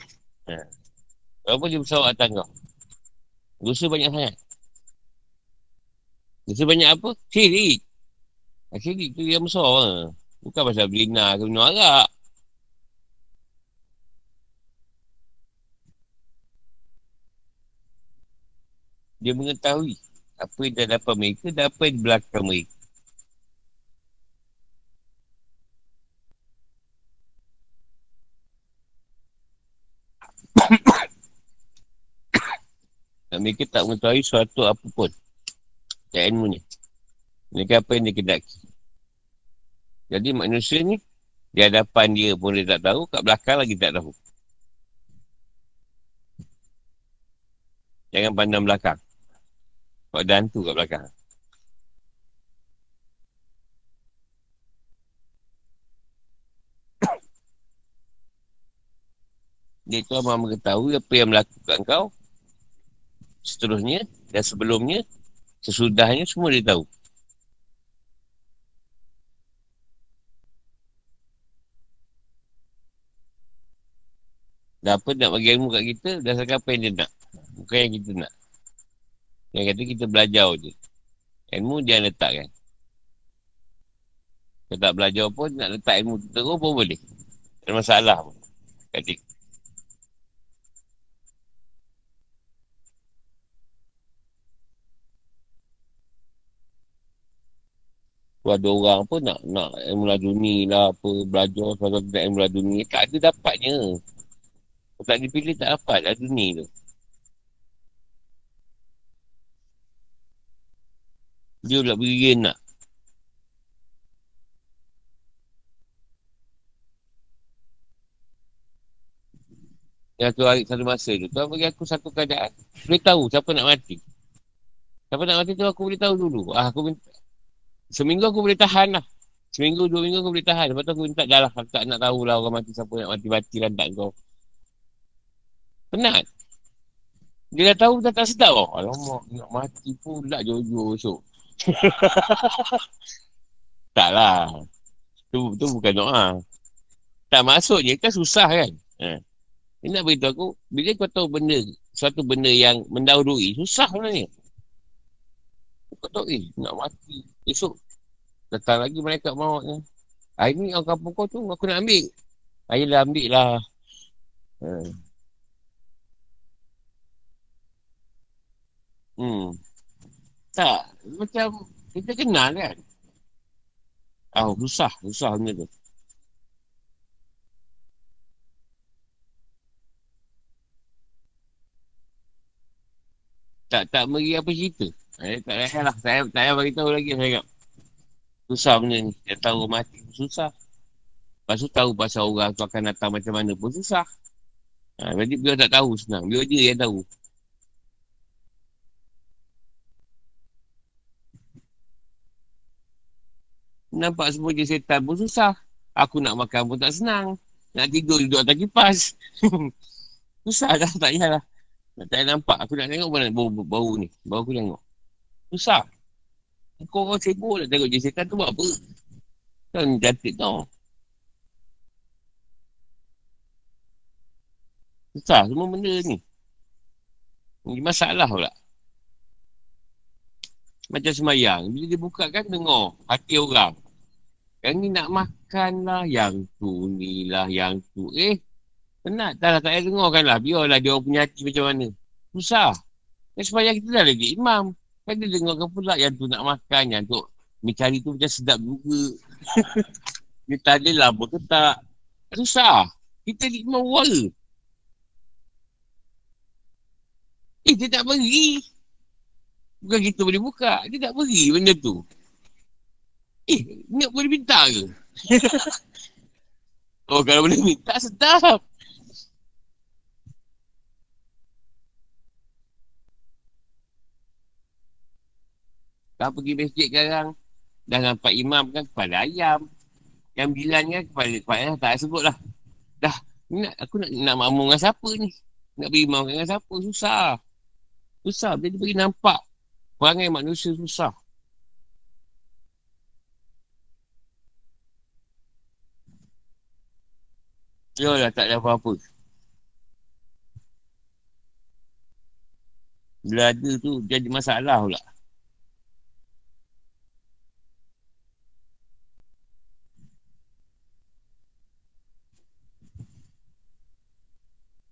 Ha. Berapa dia bersawak atas kau? Dosa banyak sangat. Dosa banyak apa? Sirik. Ha, sirik tu yang besar. Ha. Bukan pasal belina ke minum arak. Dia mengetahui apa yang dah dapat mereka dan apa yang belakang mereka. dan mereka tak mengetahui suatu apa pun dan ilmunya. Mereka apa yang dia kedaki. Jadi manusia ni di hadapan dia pun dia tak tahu, kat belakang lagi tak tahu. Jangan pandang belakang. Kau ada hantu kat belakang. Dia tu mahu mengetahui apa yang melakukan kau. Seterusnya dan sebelumnya. Sesudahnya semua dia tahu. Dan apa nak bagi ilmu kat kita, dasarkan apa yang dia nak. Bukan yang kita nak. Yang kata kita belajar je. Ilmu dia letak kan. Kalau tak belajar pun nak letak ilmu terus pun boleh. Tak ada masalah pun. Kata ada orang pun nak nak ilmu laduni lah apa belajar kalau tidak ilmu laduni tak ada dapatnya kalau tak dipilih tak dapat laduni tu Dia pula beri nak. Yang tu hari satu masa tu. Tuhan bagi aku satu keadaan. Boleh tahu siapa nak mati. Siapa nak mati tu aku boleh tahu dulu. Ah, aku minta. Seminggu aku boleh tahan lah. Seminggu, dua minggu aku boleh tahan. Lepas tu aku minta dah lah. Aku tak nak tahu lah orang mati siapa nak mati-mati lah tak kau. Penat. Dia dah tahu dah tak sedap oh. Alamak, nak mati pula jojo esok. tak lah. Tu, tu bukan doa. Tak masuk je kan susah kan. Ha. Dia nak beritahu aku, bila kau tahu benda, suatu benda yang mendahului, susah sebenarnya. Kau tahu, eh, nak mati. Esok, datang lagi mereka maut ni. Hari ni orang kampung kau tu, aku nak ambil. Ayolah, ambil lah. Ha. Hmm. Tak, macam kita kenal kan. Oh, susah, susah benda tu. Tak, tak beri apa cerita. Eh, tak payah lah. Saya tak payah beritahu lagi saya cakap. Susah benda ni. Dia tahu mati susah. Lepas tu tahu pasal orang tu akan datang macam mana pun susah. Ha, jadi beliau tak tahu senang. Beliau je yang tahu. Nampak semua je setan pun susah. Aku nak makan pun tak senang. Nak tidur duduk atas kipas. susah dah, tak payahlah. Tak payah nampak. Aku nak tengok mana bau, bau ni. Bau aku tengok. Susah. Kau orang sibuk nak tengok je setan tu buat apa? Kan cantik tau. Susah semua benda ni. Ini masalah pula. Macam semayang. Bila dia buka kan dengar hati orang. Yang ni nak makan lah, yang tu ni lah, yang tu. Eh, penat tak lah, tak payah dengar kan lah. Biarlah dia orang punya hati macam mana. Susah. Kan supaya kita dah lagi imam. Kan dia dengarkan pula yang tu nak makan, yang tu mencari tu macam sedap juga. dia tak ada lah, ke tak. Susah. Kita ni imam wala. Eh, dia tak beri. Bukan kita boleh buka. Dia tak beri benda tu. Eh, nak boleh minta ke? oh, kalau boleh minta, sedap. Kalau pergi masjid sekarang, dah nampak imam kan kepala ayam. Yang bilan kan kepala, kepala ayam tak sebut lah. Dah, nak, aku nak, nak makmum dengan siapa ni? Nak beri imam dengan siapa? Susah. Susah, dia beri nampak. Perangai manusia susah. Yalah tak ada apa-apa. Bila ada tu jadi masalah pula.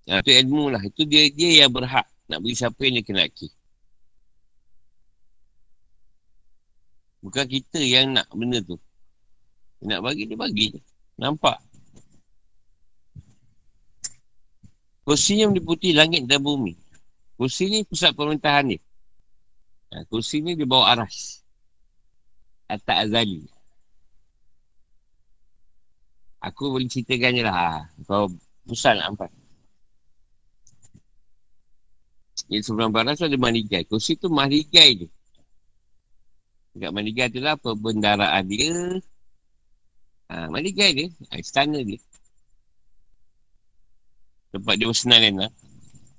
Ha, itu ilmu lah. Itu dia, dia yang berhak nak beri siapa yang dia kenaki. Bukan kita yang nak benda tu. Nak bagi, dia bagi. Nampak? Kursinya meliputi langit dan bumi. Kursi ni pusat pemerintahan ni. Ha, kursi ni di bawah aras. Atak Azali. Aku boleh ceritakan je lah. Ha. Kau pusat nak nampak. Di seberang barat tu ada mahligai. Kursi tu mahligai je. Dekat mahligai tu lah perbendaraan dia. Ha, mahligai dia. Ha, istana dia. Tempat dia bersenang kan lah.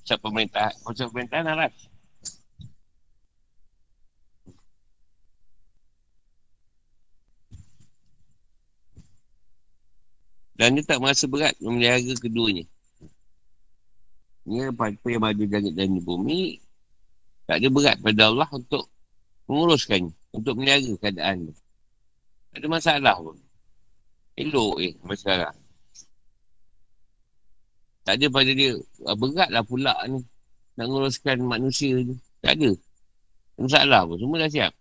Pusat pemerintah, pusat pemerintahan Arab. Dan dia tak merasa berat memelihara keduanya. Ini apa yang maju langit dan bumi tak ada berat pada Allah untuk menguruskan untuk memelihara keadaan Tak ada masalah pun. Elok eh sekarang. Tak ada pada dia. Ah, Beratlah pula ni. Nak nguruskan manusia ni. Tak ada. Masalah pun Semua dah siap?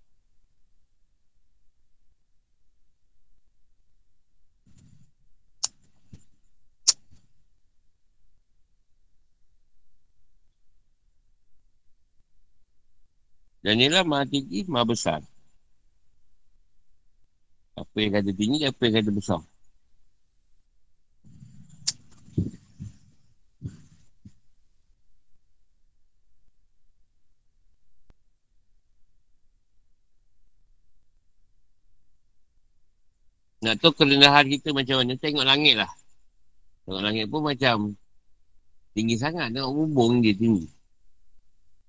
Dan inilah maha tinggi, maha besar. Apa yang kata tinggi, apa yang kata besar. Nak tahu kerendahan kita macam mana, tengok langit lah. Tengok langit pun macam tinggi sangat. Tengok bumbung dia tinggi.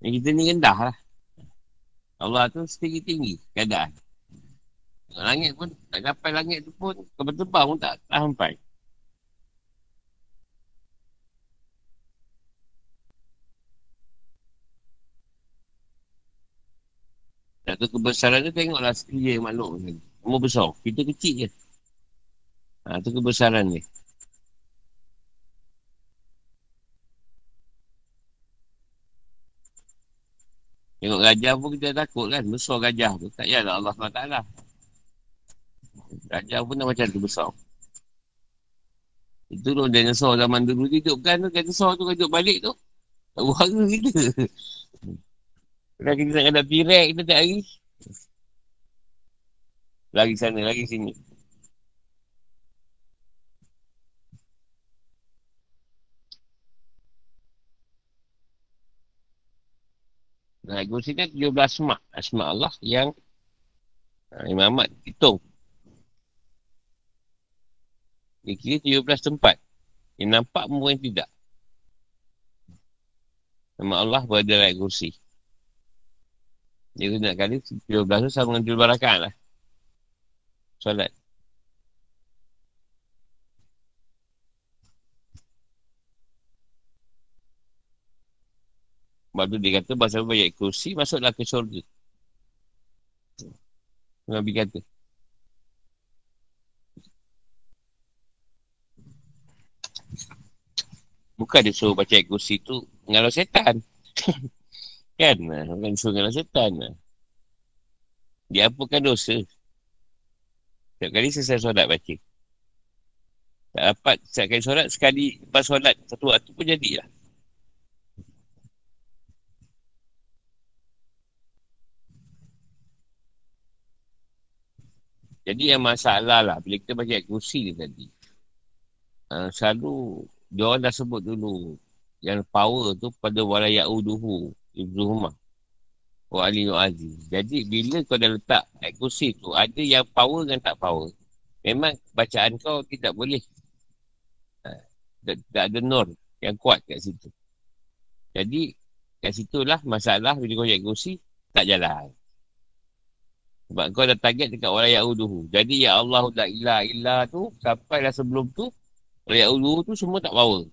Yang kita ni rendah lah. Allah tu setinggi-tinggi keadaan. Tengok langit pun, tak sampai langit tu pun, kebal-tebal pun tak, tak sampai. Tahu kebesaran tu tengoklah sekiranya makhluk. Umur besar. Kita kecil je. Ha, tu kebesaran ni. Tengok gajah pun kita takut kan. Besar gajah tu. Tak payahlah Allah SWT. Gajah pun dah macam tu besar. Itu tu dinosaur zaman dulu hidup kan tu. Dinosaur tu hidup balik tu. Tak buang kita. Kalau kita nak kena pirek, kita tak lari. Lagi sana, lagi sini. Nah, aku sini 17 asma. Asma Allah yang uh, Ahmad hitung. Dia kira 17 tempat. Yang nampak mungkin tidak. Nama Allah berada dalam kursi. Dia kena kali 12 tu sama dengan jul barakat lah. Solat. Tu dia kata bahasa banyak kursi masuklah ke syurga. Nabi kata. Bukan dia suruh baca kursi tu ngalau setan. Kan? Bukan sungai setan. Dia apakan dosa. Setiap kali selesai solat baca. Tak dapat setiap kali solat, sekali lepas solat, satu waktu pun jadilah. Jadi yang masalah lah, bila kita baca kursi ni tadi, uh, selalu, dia orang dah sebut dulu, yang power tu pada walaya'uduhu. Ibnu Umar. Wa Ali Aziz. Jadi bila kau dah letak ayat kursi tu, ada yang power dan tak power. Memang bacaan kau tidak boleh. Ha, tak, ada nur yang kuat kat situ. Jadi kat situlah masalah bila kau ayat kursi, tak jalan. Sebab kau dah target dekat orang Yahuduhu. Jadi ya Allah la ilah ilah tu, sampailah sebelum tu, orang Yahuduhu tu semua tak power.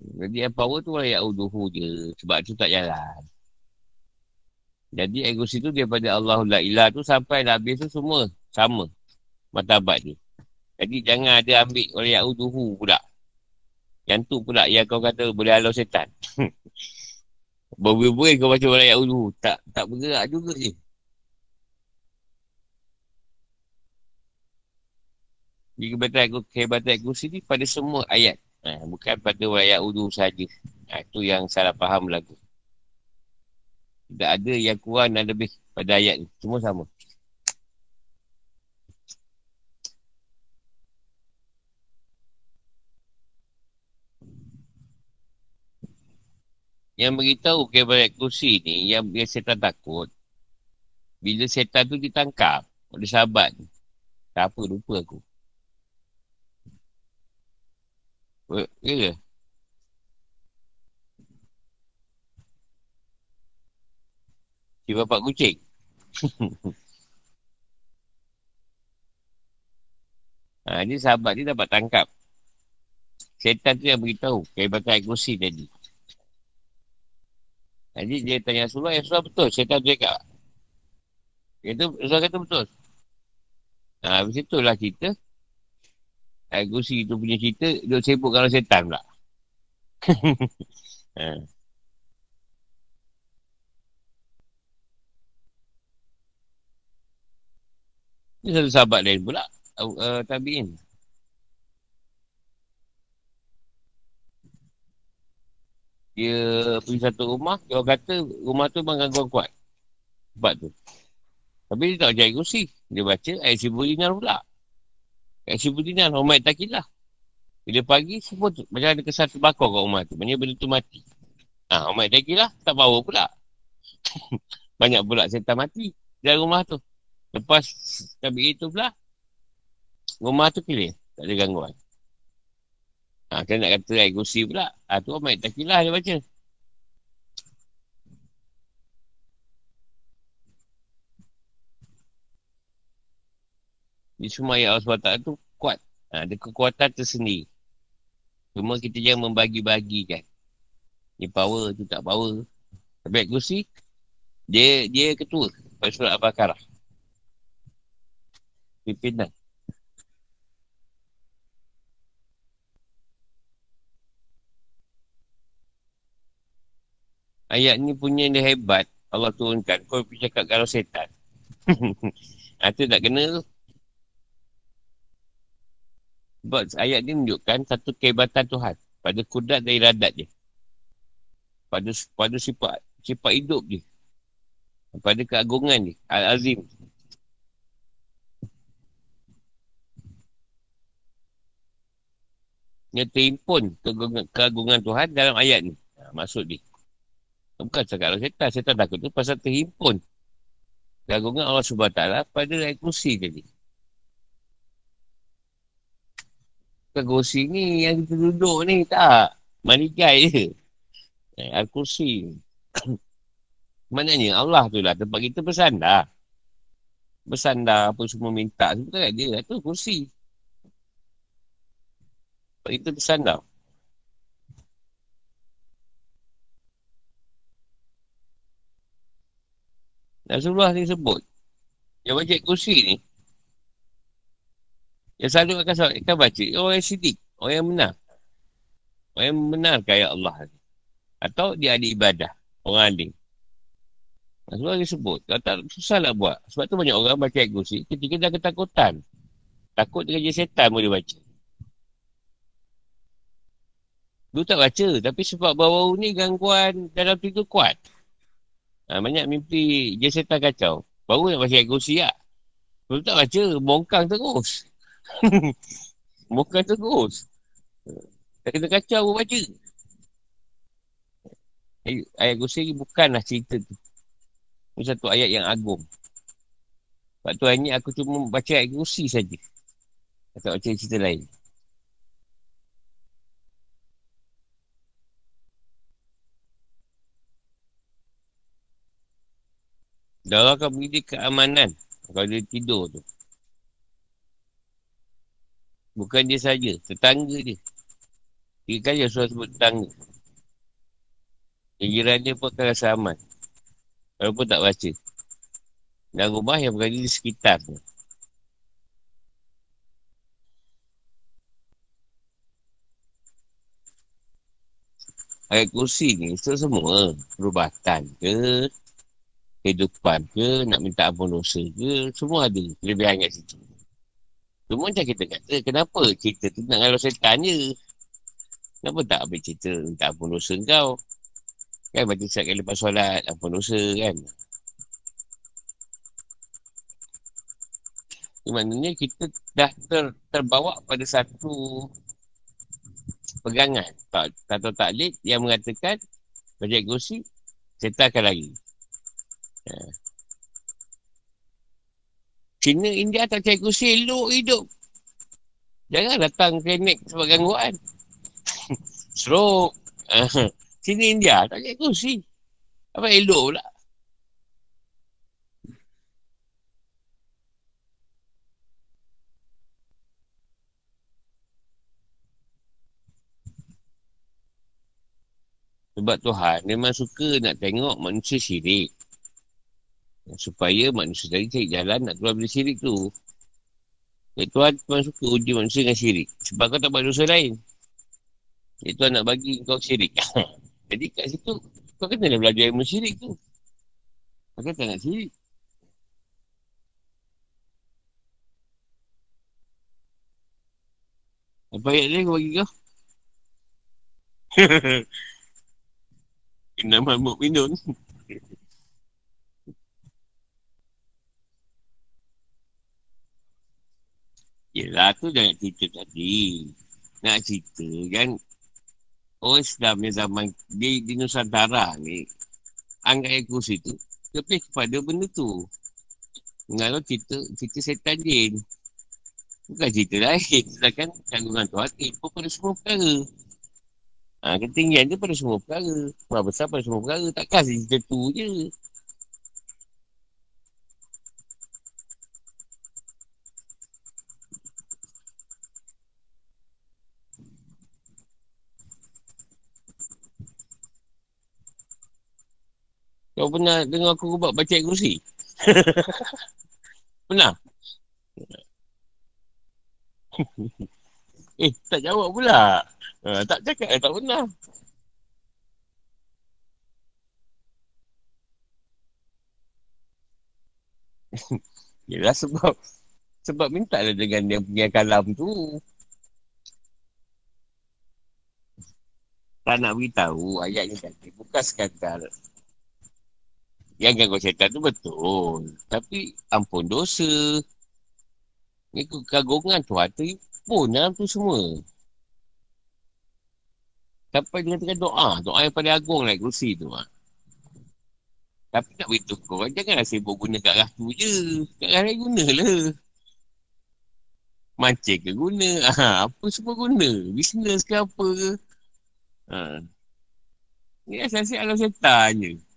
Jadi yang power tu orang Ya'uduhu je. Sebab tu tak jalan. Jadi ego situ daripada Allah la ilah tu sampai dah habis tu semua sama. Matabat ni. Jadi jangan ada ambil orang Ya'uduhu pula. Yang tu pula yang kau kata boleh halau setan. Berbuih-buih kau baca orang Ya'uduhu. Tak, tak bergerak juga je. Jadi kebatan kehebatan kursi ni pada semua ayat. Ha, bukan pada rakyat Udu saja. Ha, itu yang salah faham lagu. Tidak ada yang kurang dan lebih pada ayat ni. Semua sama. Yang beritahu kepada kursi ni, yang biasa setan takut, bila setan tu ditangkap oleh sahabat ni, tak apa, lupa aku. Ya ke? Si bapak kucing. ha, ni sahabat ni dapat tangkap. Setan tu yang beritahu. Kehebatan kursi tadi. Jadi dia tanya Rasulullah, ya Rasulullah betul. Setan tu cakap. Itu Rasulullah kata betul. Ha, habis itulah kita Agusi tu punya cerita, dia sibuk kalau setan pula. ha. Ini satu sahabat lain pula. Uh, uh, tabiin. Dia pergi satu rumah, dia kata rumah tu memang gangguan kuat. Sebab tu. Tapi dia tak cari kursi. Dia baca ayat Sibur Dinar pula. Kat Syibu Dinar, Umar Takillah. Bila pagi, semua tu, macam ada kesan terbakar kat rumah tu. Maksudnya benda tu mati. Ha, Umar Takillah, tak bawa pula. Banyak pula setan mati dalam rumah tu. Lepas tabik itu pula, rumah tu clear. Tak ada gangguan. Ha, kan nak kata ayat kursi pula. Ha, tu orang takilah dia baca. Di semua ayat Allah SWT tu kuat. Ha, ada kekuatan tersendiri. Cuma kita jangan membagi-bagikan. Ni power, tu tak power. Tapi kursi, dia dia ketua. Pada surat Al-Baqarah. Pimpinan. Ayat ni punya dia hebat. Allah turunkan. Kau pergi cakap kalau setan. Itu tak kena tu. Sebab ayat ni menunjukkan satu kehebatan Tuhan. Pada kudrat dan iradat dia. Pada, pada sifat, sifat hidup dia. Pada keagungan dia. Al-Azim. Dia terimpun keagungan Tuhan dalam ayat ni. Ha, maksud dia. Bukan cakap Allah setan. Setan takut tu pasal terhimpun. Keagungan Allah SWT pada ayat kursi tadi. Bukan kursi ni yang kita duduk ni. Tak. Manikai je. Eh, Al-Kursi. Maknanya Allah tu lah tempat kita bersandar. Bersandar apa semua minta. Semua kan dia. Itu kursi. Tempat kita bersandar. Rasulullah ni sebut. Yang baca kursi ni. Yang selalu akan, akan baca. Orang yang sidik. Orang yang benar. Orang yang benar kaya Allah. Atau dia ada ibadah. Orang alim. Rasulullah dia sebut. Kalau tak susah lah buat. Sebab tu banyak orang baca kursi. Ketika dah ketakutan. Takut dia kerja setan boleh baca. Dulu tak baca. Tapi sebab baru-baru ni gangguan dalam tidur kuat. Ha, banyak mimpi je setan kacau. Baru nak baca kursi lah. Dulu tak baca. Bongkang terus. Bukan terus. Tak kena kacau pun baca. Ayat kursi ni bukanlah cerita tu. Ini satu ayat yang agung. Sebab tu hari ni aku cuma baca ayat kursi saja. Tak baca cerita lain. Darah akan beri dia keamanan kalau dia tidur tu. Bukan dia saja, tetangga dia. Tiga kali Rasulullah sebut tetangga. Jiran dia pun akan rasa aman. Walaupun tak baca. Dan rumah yang berada di sekitar tu. Ayat kursi ni itu semua perubatan ke kehidupan ke nak minta ampun dosa ke semua ada lebih hangat situ. Cuma macam kita kata, kenapa cerita tu nak kalau saya tanya, kenapa tak ambil cerita minta ampun dosa kau? Kan baca surat kali lepas solat, ampun dosa kan? Ini maknanya kita dah ter, terbawa pada satu pegangan. Tak, kata taklid yang mengatakan baca kursi, cerita akan lagi. Ya. Cina, India tak cari kursi, elok hidup. Jangan datang klinik sebab gangguan. Stroke. Cina, India tak cari kursi. Apa elok pula? Sebab Tuhan memang suka nak tengok manusia syirik. Supaya manusia tadi cari jalan nak keluar dari syirik tu. Ya Tuhan Tuhan suka uji manusia dengan syirik. Sebab kau tak buat dosa lain. Ya Tuhan nak bagi kau syirik. Jadi kat situ kau kena belajar ilmu syirik tu. Kau tak nak syirik. Apa ayat ni kau bagi kau? Nama mu'minun. Yelah tu jangan cerita tadi. Nak cerita kan. Oh Islam yang zaman di, di Nusantara ni. Anggap aku situ. Lebih kepada benda tu. Kalau cerita, cerita setan jin. Bukan cerita lain. Sedangkan kandungan tu hati pun pada semua perkara. Ha, ketinggian dia pada semua perkara. Berapa besar pada semua perkara. Takkan cerita tu je. Kau pernah dengar aku buat baca ayat kursi? pernah? eh, tak jawab pula. Uh, tak cakap, eh, tak pernah. Yelah sebab sebab minta lah dengan yang punya kalam tu. Tak nak beritahu ayat ni tadi. Bukan sekadar yang gangguan syaitan tu betul. Tapi ampun dosa. Ni kegagungan tu hati pun dalam tu semua. Sampai dengan tengah doa. Doa yang paling agung lah kursi tu. Ha. Tapi nak beritahu kau. Janganlah sibuk guna kat arah tu je. Kat lain guna lah. Mancing ke guna. Ha, apa semua guna. Bisnes ke apa ke. Ha. Ni asal-asal alam setan je.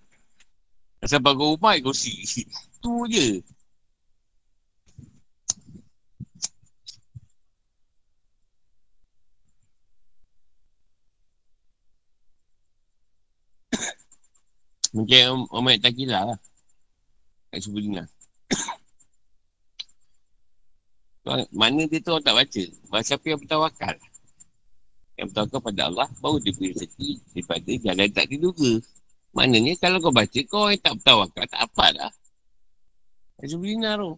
Asal bangun rumah kursi. Tu je. Mungkin Om tak kira lah. Kat Subulina. Mana dia tu orang tak baca. Baca siapa yang bertawakal. Yang bertawakal pada Allah, baru dia beri rezeki daripada jalan tak diduga. Maknanya kalau kau baca, kau yang tak bertawakal, tak apa dah. Macam bina tu.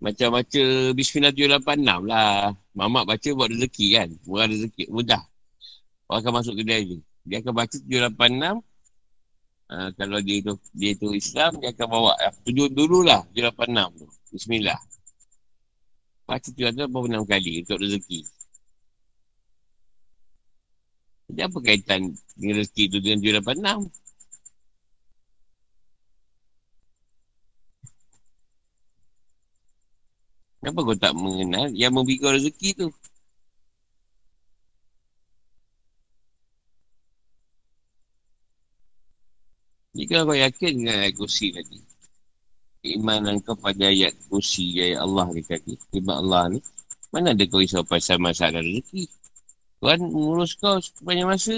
Macam baca Bismillah 786 lah. Mamak baca buat rezeki kan. Murah rezeki. Mudah. Orang akan masuk ke dia je. Dia akan baca 786. Uh, kalau dia tu, dia tu Islam, dia akan bawa. Uh, tujuh dulu lah 786 tu. Bismillah. Baca tu ada berapa enam kali untuk rezeki. Jadi apa kaitan dengan rezeki tu dengan 786? Kenapa kau tak mengenal yang memberi kau rezeki tu? Jika kau yakin dengan kursi tadi, keimanan kau pada ayat kursi ayat Allah ni tadi iman Allah ni mana ada kau risau pasal masalah rezeki? Tuhan mengurus kau sepanjang masa.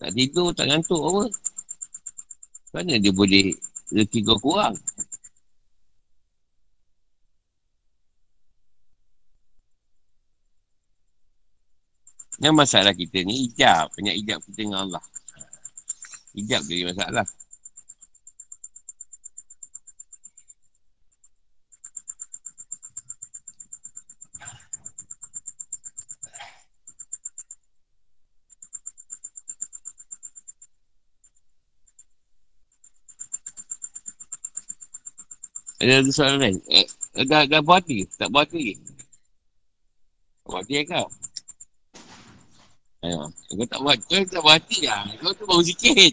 Tak tidur tak ngantuk apa. Mana dia boleh rezeki kau kurang? Yang masalah kita ni ijab. Banyak ijab kita dengan Allah. Ijab jadi masalah Ada ada soalan lain? Eh, dah, dah buat hati? Tak buat hati? Buat hati kau? Ayo. Kau tak buat, kau tak buat hati lah. Kau tu baru sikit.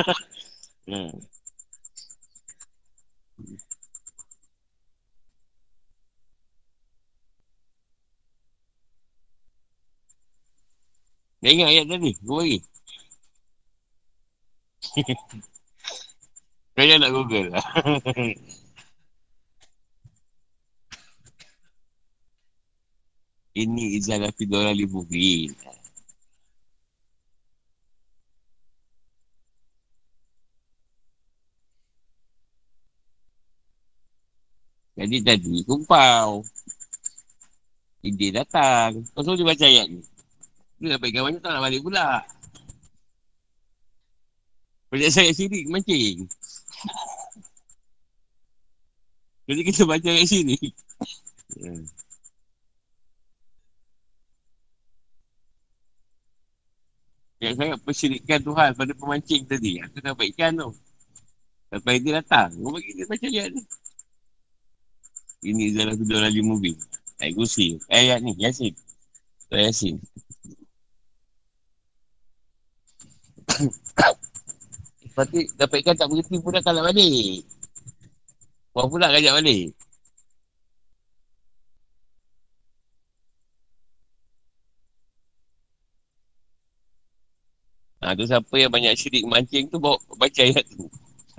hmm. Dah ingat ayat tadi? Dua lagi. Kau nak google lah. Ini izalah fidora li mubin. Jadi tadi kumpau. Ide datang. Kau suruh dia baca ayat ni. Dia dapat kawan tak nak balik pula. Bajak saya sini mancing. Jadi kita baca kat sini. Hmm. Yang sangat persyirikan Tuhan pada pemancing tadi. Aku dapat ikan tu. Sampai dia datang. Kau bagi dia baca ayat ni. Ini adalah kedua lagi movie. Ayat kursi. Ayat ni. Yasin. Yasin. Lepas tu dapat ikan tak berhenti pun dah kalah balik. Buat pula kajak balik. Ha, tu siapa yang banyak syirik mancing tu bawa baca ayat tu.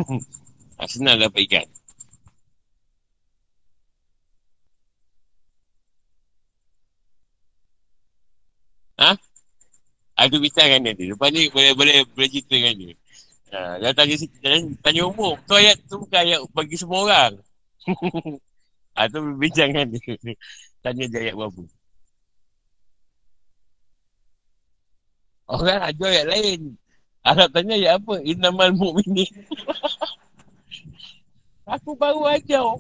ha, senang dapat ikan. Ha? Ada bincang kan dia. Lepas ni boleh, boleh, boleh cerita dengan dia. Ha, dia tanya, tanya, tanya umum. Tu ayat tu bukan ayat bagi semua orang. ha, tu berbincang kan dia. Tanya dia ayat berapa. Orang ajar ayat lain. Arab tanya ayat apa? Innamal mu'mini. Aku baru ajar.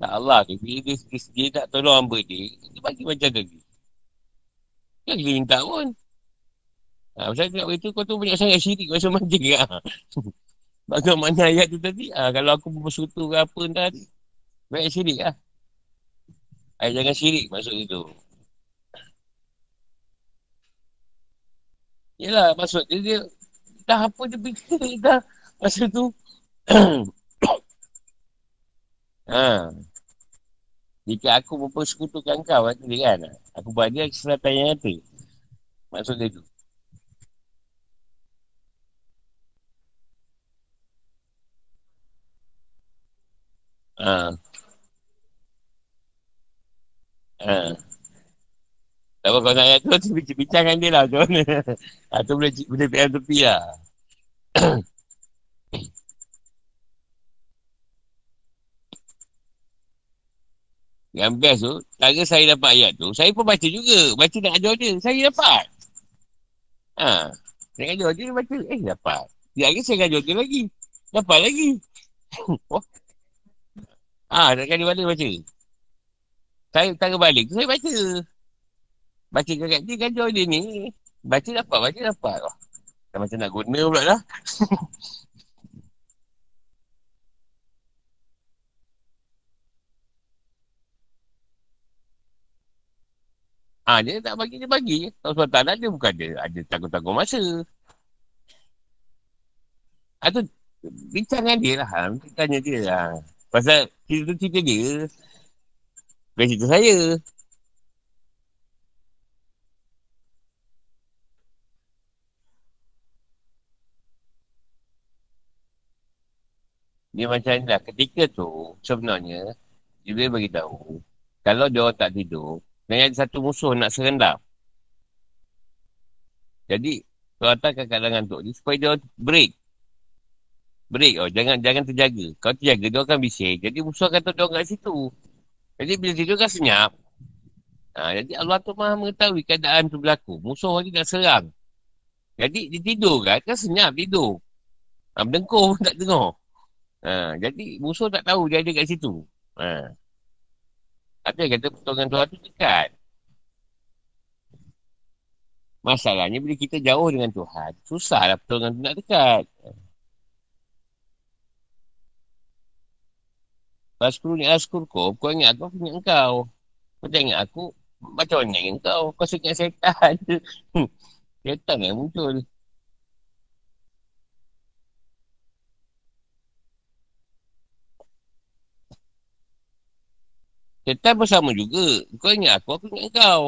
Tak Allah tu, bila dia, dia, dia tak tolong hamba dia, dia bagi macam tadi. Kan dia minta pun. Ha, pasal nak beritahu kau tu banyak sangat syirik masa mancing. Ha. Bagaimana ayat tu tadi? Ha, kalau aku bersekutu ke apa entah tadi. Banyak syirik lah. Ayat jangan syirik masuk itu. Yelah maksud dia, dia dah apa dia fikir dah masa tu. ha. Jika aku mempersekutukan kau kata dia kan. Aku buat dia keselatan yang nyata. Maksud dia tu. Ha. Ha. Tak apa kau nak ayat tu, tu bincang dengan dia lah. Mana? Ha, tu boleh, boleh PM tepi lah. Yang best tu, cara saya dapat ayat tu, saya pun baca juga. Baca nak ajar dia. Saya dapat. Ha. Saya ajar dia baca. Eh, dapat. Dia lagi saya ajar dia lagi. Dapat lagi. oh. Ha, nak kali balik baca. Saya tanya balik, saya baca. Baca kat dia, ajar dia ni. Baca dapat, baca dapat. Oh. Dah macam nak guna pula lah. Ah ha, dia tak bagi dia bagi. Kalau SWT tak ada bukan dia ada tanggung-tanggung masa. Ah tu bincang dengan dia lah. Tanya dia lah. Pasal cerita tu cerita dia. Bukan cerita saya. Dia macam ni lah. Ketika tu sebenarnya dia boleh beritahu. Kalau dia orang tak tidur, dan ada satu musuh nak serendam. Jadi, kau hantarkan kalangan tu ni supaya dia break. Break oh, jangan jangan terjaga. Kau terjaga, dia akan bising. Jadi musuh akan tahu dia kat situ. Jadi bila tidur kan senyap. Ha, jadi Allah tu maha mengetahui keadaan tu berlaku. Musuh lagi nak serang. Jadi dia tidur kan, kan senyap tidur. Ha, berdengkur pun tak dengar. Ha, jadi musuh tak tahu dia ada kat situ. Ha. Ada kata pertolongan Tuhan tu dekat. Masalahnya bila kita jauh dengan Tuhan, susahlah pertolongan tu nak dekat. Baskuru ni askur kau, kau ingat aku, aku ingat engkau. Kau tak ingat aku, macam mana ingat engkau? Kau ingat setan. setan yang muncul. Setan pun sama juga. Kau ingat aku, aku ingat kau.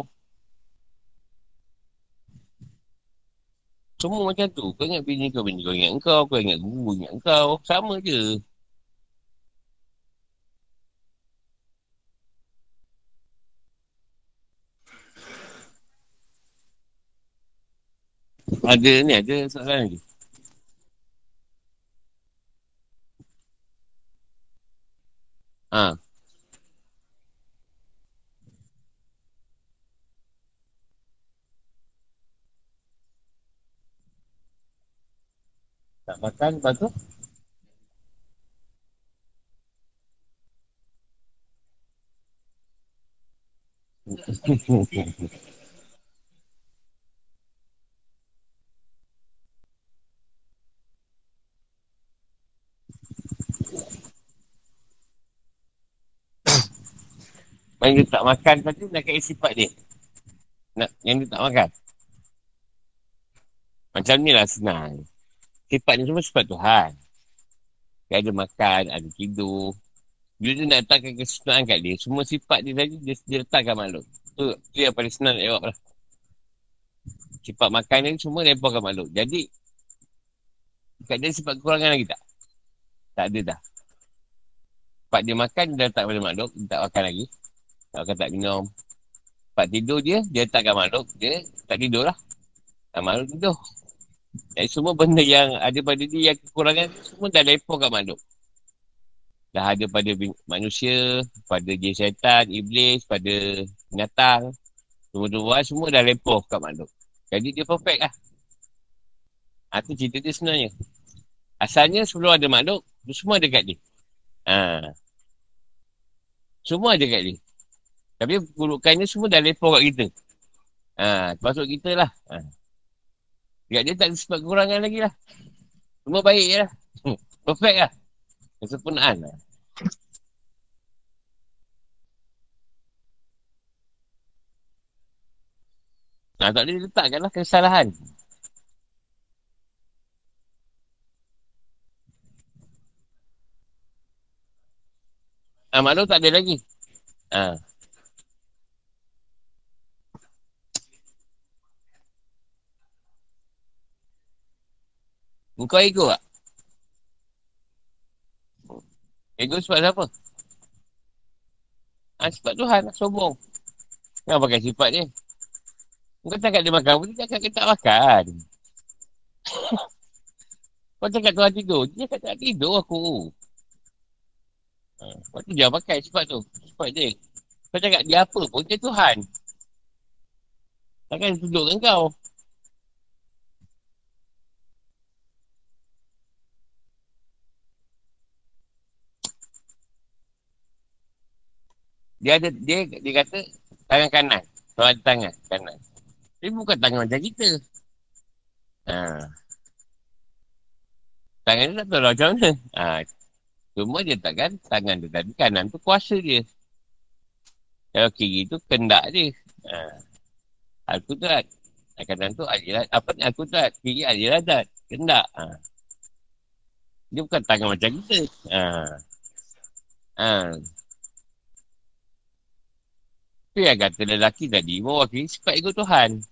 Semua macam tu. Kau ingat bini kau, bini kau ingat kau. Kau ingat guru, ingat kau. Sama je. ada ni ada soalan lagi ha. tak makan lepas tu Thank you. Yang dia tak makan tadi nak kait sifat dia. Nak, yang dia tak makan. Macam ni lah senang. Sifat ni semua sifat Tuhan. Dia ada makan, ada tidur. Bila dia nak letakkan kesenangan kat dia, semua sifat dia tadi, dia, dia letakkan makhluk. Tu, tu yang paling senang nak jawab lah. Sifat makan ni semua dia lepaskan makhluk. Jadi, kat dia sifat kekurangan lagi tak? Tak ada dah. Sifat dia makan, dia letak pada makhluk. Dia tak makan lagi. Tak makan, tak minum. Sifat tidur dia, dia letakkan makhluk. Dia tak tidur lah. Tak makhluk tidur. Jadi semua benda yang ada pada dia yang kekurangan semua dah lepoh kat makhluk. Dah ada pada manusia, pada jin syaitan, iblis, pada binatang. Semua-semua semua dah lepoh kat makhluk. Jadi dia perfect lah. Itu cerita dia sebenarnya. Asalnya sebelum ada makhluk, semua ada kat dia. Ha. Semua ada kat dia. Tapi keburukannya semua dah lepoh kat kita. Ha, termasuk kita lah. Ha. Dekat dia tak ada sebab kekurangan lagi lah. Semua baik je lah. Hmm. Perfect lah. Kesempurnaan lah. Nah, tak boleh letakkan lah kesalahan. Ah, maklum tak ada lagi. Ah. Engkau ego tak? Ego sebab siapa? Ha, sebab Tuhan lah, sombong. Jangan pakai sifat dia. Engkau cakap dia makan, dia cakap dia tak makan. Kau cakap Tuhan tidur, dia cakap tak tidur aku. Ha, tu dia pakai sifat tu. Sifat dia. Kau cakap dia apa pun, dia Tuhan. Takkan tunjukkan kau. Dia ada dia dia kata tangan kanan. Tuan ada tangan kanan. Tapi bukan tangan macam kita. Ha. Tangan dia tak tahu lah macam mana. Ha. Cuma dia takkan tangan dia tadi kanan tu kuasa dia. Kalau kiri tu kendak dia. Ha. Tak. Kanan tu adilat. Apa ni tak. Kiri adilat. Kendak. Ha. Dia bukan tangan macam kita. Ha. Ha. Itu yang kata lelaki tadi mewakili sifat ego Tuhan.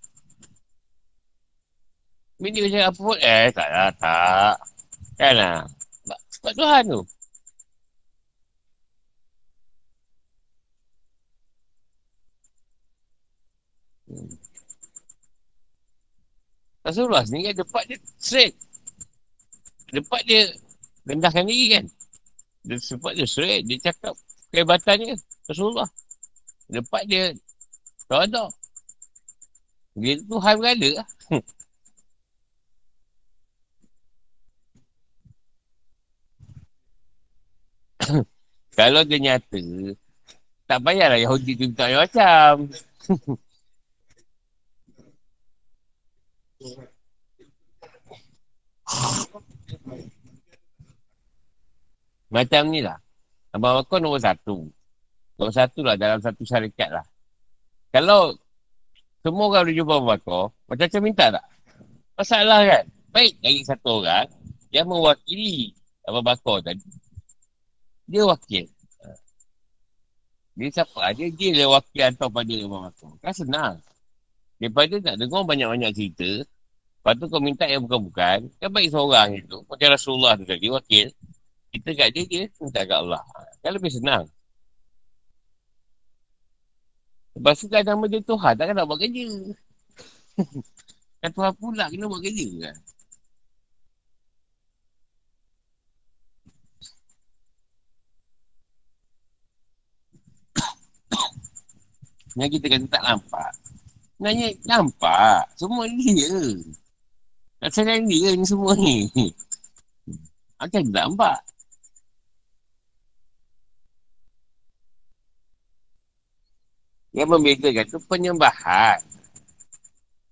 Bini macam apa pun, eh tak lah, tak. Kan lah. Sifat Tuhan tu. Hmm. Rasulullah sendiri kan depan dia straight. Depan dia rendahkan diri kan. Dia sebab dia straight. Dia cakap kehebatannya Rasulullah. Lepas dia tak ada. Dia tu hal berada lah. Kalau dia nyata, tak payahlah Yahudi tu tak macam. macam ni lah. Abang Bakar nombor satu. Nombor satu lah dalam satu syarikat lah. Kalau semua orang boleh jumpa Abu Bakar, macam-macam minta tak? Masalah kan? Baik lagi satu orang yang mewakili Abu Bakar tadi. Dia wakil. Dia siapa? Dia dia dia wakil atau pada Abu Bakar. Kan senang. Daripada nak dengar banyak-banyak cerita, lepas tu kau minta yang bukan-bukan, kan baik seorang itu. Macam Rasulullah tu tadi, wakil. Kita kat dia, dia minta kat Allah. Kan lebih senang. Lepas tu kan nama dia Tuhan, takkan nak buat kerja. kan Tuhan pula kena buat kerja kan. Yang kita kata tak nampak. Nanya nampak. Semua dia. Tak sayang dia ni semua ni. Akan tak nampak. Yang membezakan tu penyembahan.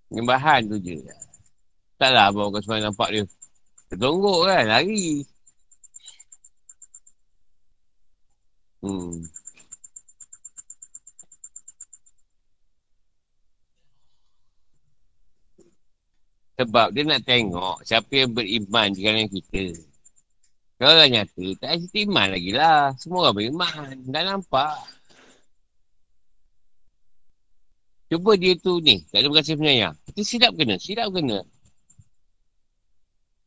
Penyembahan tu je. Taklah Abang kau Sumai nampak dia. Ketongguk kan, lari. Hmm. Sebab dia nak tengok siapa yang beriman di kalangan kita. Kalau nyata, tak ada iman lagi lah. Semua orang beriman. Dah nampak. Cuba dia tu ni, tak ada berkasih penyayang. Kita silap kena, silap kena.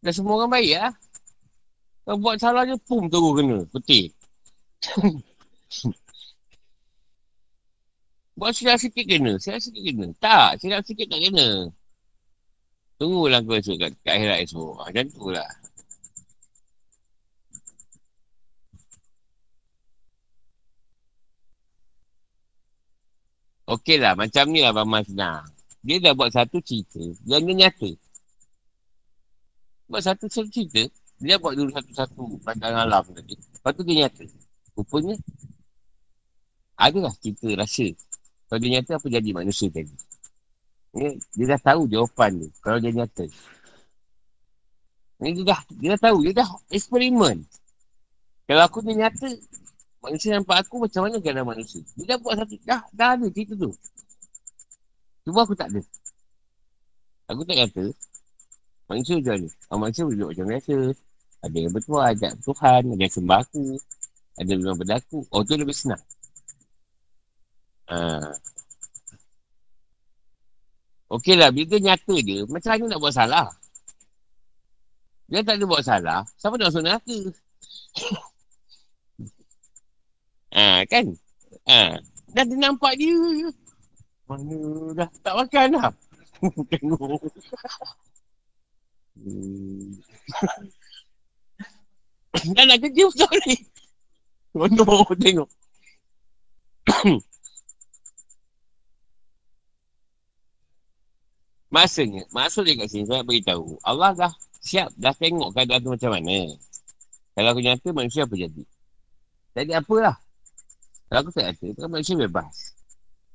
Dah semua orang baik lah. Kalau buat salah je, pum terus kena. Putih. buat silap sikit kena, silap sikit kena. Tak, silap sikit tak kena. Tunggulah kau esok kat, kat akhirat esok. Macam tu lah. Okey lah, macam ni lah Abang Masna. Dia dah buat satu cerita yang dia nyata. Buat satu cerita, dia buat dulu satu-satu pandangan alam tadi. Lepas tu dia nyata. Rupanya, adalah cerita rasa. Kalau dia nyata, apa jadi manusia tadi? Dia, dia dah tahu jawapan ni, kalau dia nyata. Dia dah, dia dah tahu, dia dah eksperimen. Kalau aku ni nyata, Manusia nampak aku macam mana keadaan manusia. Dia dah buat satu, dah, dah ada cerita tu. Cuma aku tak ada. Aku tak kata, manusia macam mana? Oh, manusia boleh macam biasa. Ada yang bertuah, ada Tuhan, ada yang sembah aku. Ada yang berdaku. Oh, tu lebih senang. Ha. Okey lah, bila nyata dia, macam mana nak buat salah? Dia tak ada buat salah, siapa nak masuk neraka? Kan? Ha. Dah dia nampak dia. Mana dah tak makan dah. Tengok. hmm. dah nak kerja betul ni. Mana tengok. Masanya, maksud dia kat sini, saya beritahu. Allah dah siap, dah tengok keadaan tu macam mana. Kalau aku nyata, manusia apa jadi? Jadi apalah. Kalau aku tak kata, kan manusia bebas.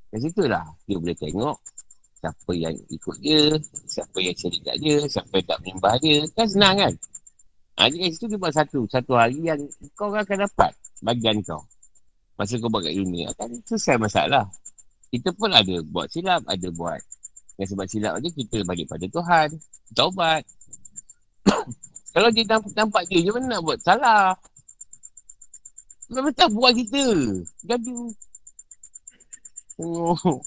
Dari situ lah, dia boleh tengok siapa yang ikut dia, siapa yang cari kat dia, siapa yang tak menyembah dia. Kan senang kan? Ha, jadi kat situ dia buat satu, satu hari yang kau akan dapat bagian kau. Masa kau buat kat dunia, akan selesai masalah. Kita pun ada buat silap, ada buat. Yang sebab silap aja kita balik pada Tuhan. Taubat. Kalau dia nampak, nampak dia, dia mana nak buat salah? Tak buat kita. Jadi. Oh.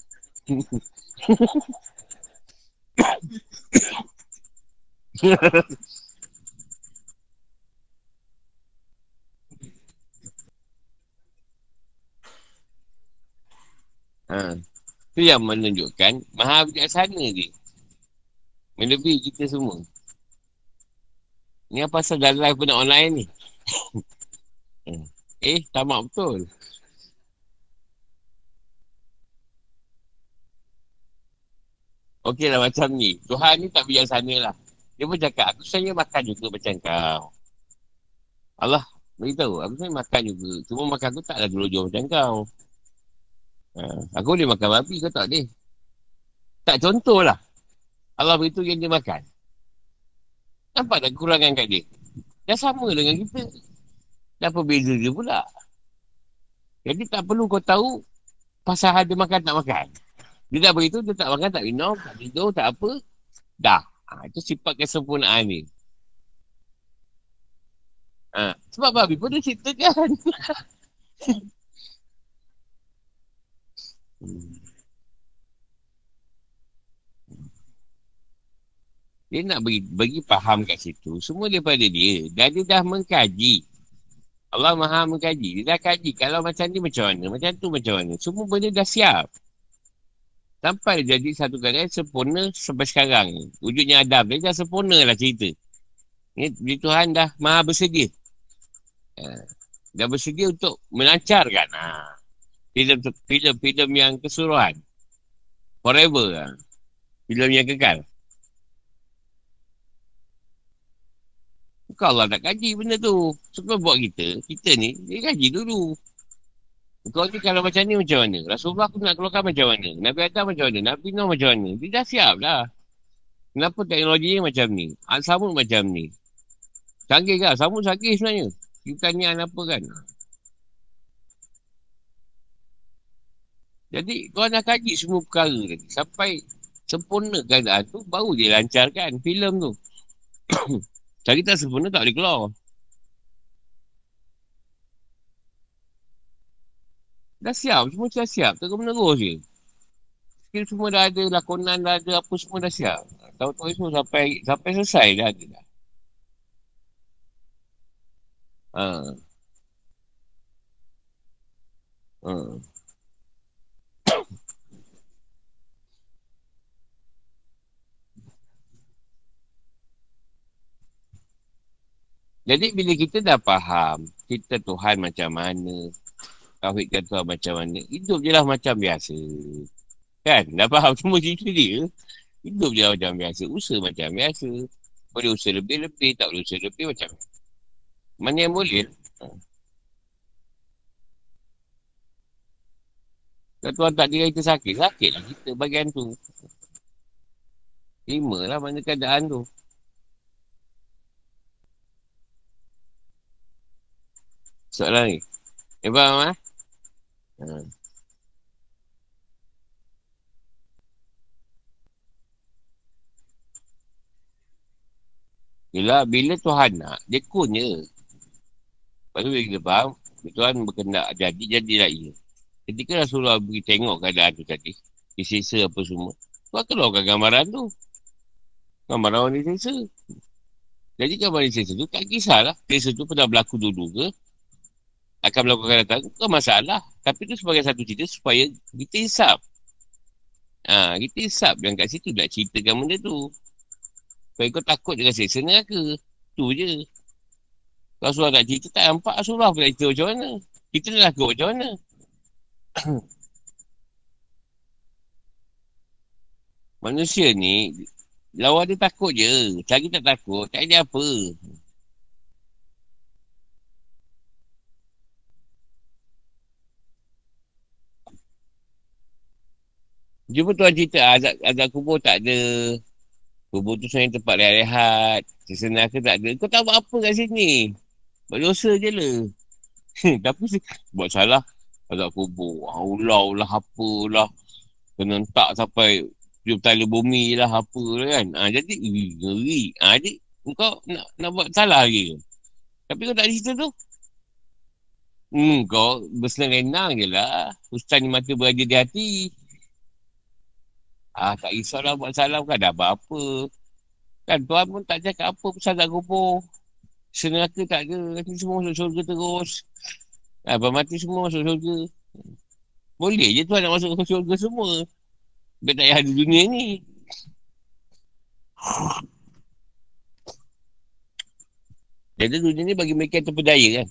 ha. Itu yang menunjukkan maha bijaksana dia. Melebihi kita semua. Ni apa pasal dah live pun online ni. hmm. Eh, tamak betul. Okey lah macam ni. Tuhan ni tak biar sana lah. Dia pun cakap, aku sebenarnya makan juga macam kau. Allah beritahu, aku sebenarnya makan juga. Cuma makan aku taklah gelojor macam kau. Ha, aku boleh makan babi, kau tak boleh. Tak contoh lah. Allah beritahu yang dia makan. Nampak tak kekurangan kat dia? Dah sama dengan kita. Dan apa beza dia pula? Jadi tak perlu kau tahu pasal ada makan tak makan. Dia tak beritahu, dia tak makan, tak minum, tak tidur, tak apa. Dah. Ha, itu sifat kesempurnaan ni. Ha, sebab babi pun dia ceritakan. Dia nak bagi, bagi faham kat situ. Semua daripada dia. Dan dia dah mengkaji. Allah maha mengkaji. Dia dah kaji. Kalau macam ni macam mana? Macam tu macam mana? Semua benda dah siap. Sampai jadi satu keadaan sempurna sampai sekarang. Wujudnya Adam. Dia dah sempurna lah cerita. Ni, ni Tuhan dah maha bersedia. Uh, dah bersedia untuk melancarkan. Ha. Filem-filem yang keseluruhan. Forever. Ha. Filem yang kekal. Kau Allah nak kaji benda tu. Kau buat kita, kita ni, dia kaji dulu. Kau ni kalau macam ni macam mana? Rasulullah aku nak keluarkan macam mana? Nabi Adam macam mana? Nabi Nuh macam mana? Dia dah siap dah. Kenapa teknologi ni macam ni? Al-Samud macam ni. Canggih kan? Samud canggih sebenarnya. Kita apa kan? Jadi kau nak kaji semua perkara tadi. Sampai Sempurna keadaan tu, baru dia lancarkan filem tu. Cari tak sempurna, tak boleh keluar. Dah siap, semua dah siap. Terus menerus je. Skill semua dah ada, lakonan dah ada, apa semua dah siap. Tahu-tahu semua sampai sampai selesai dah ada dah. Ha. Ha. Jadi bila kita dah faham kita Tuhan macam mana, tauhidkan Tuhan macam mana, hidup je lah macam biasa. Kan? Dah faham semua cerita dia. Hidup je lah macam biasa. Usaha macam biasa. Boleh usaha lebih-lebih, tak boleh usaha lebih macam mana yang boleh. Kalau Tuhan tak diri kita sakit, sakit lah kita bagian tu. Terima lah mana keadaan tu. Soalan ni. Eh, faham eh? Ha. Yelah, bila Tuhan nak, dia kunya. Lepas tu bila kita faham, Tuhan berkendak jadi, jadilah ia. Ketika Rasulullah pergi tengok keadaan tu tadi, disisa apa semua, Tuhan keluarkan gambaran tu. Gambaran orang disisa. Jadi gambaran disisa tu, tak kisahlah. Disisa tu pernah berlaku dulu ke, akan melakukan datang, bukan masalah. Tapi itu sebagai satu cerita supaya kita hisap. Ha, kita hisap yang kat situ nak ceritakan benda tu. Supaya kau takut dengan seksa neraka. Tu je. Kalau surah tak cerita, tak nampak surah pun tak cerita macam mana. Kita nak takut macam mana. Manusia ni, lawan dia takut je. Cari tak takut, tak ada apa. Jumpa tuan cerita azab, azab kubur tak ada. Kubur tu sebenarnya tempat rehat-rehat. Sesenar ke tak ada. Kau tak buat apa kat sini? Buat dosa je lah. Tapi buat salah. Azab kubur. Allah lah apalah. Kena tak sampai Jumpa tala bumi lah apa lah kan. Ha, jadi ngeri. Ha, jadi kau nak, nak buat salah lagi. Tapi kau tak cerita tu. Hmm, kau bersenang-senang je lah. Ustaz ni mata berada di hati. Ah, tak risaulah buat salam kan dah apa-apa. Kan Tuhan pun tak cakap apa pasal tak kubur. Senaka tak ada. Nanti semua masuk syurga terus. Ah, mati semua masuk syurga. Boleh je Tuhan nak masuk syurga semua. Biar tak payah dunia ni. Jadi dunia ni bagi mereka terpedaya kan.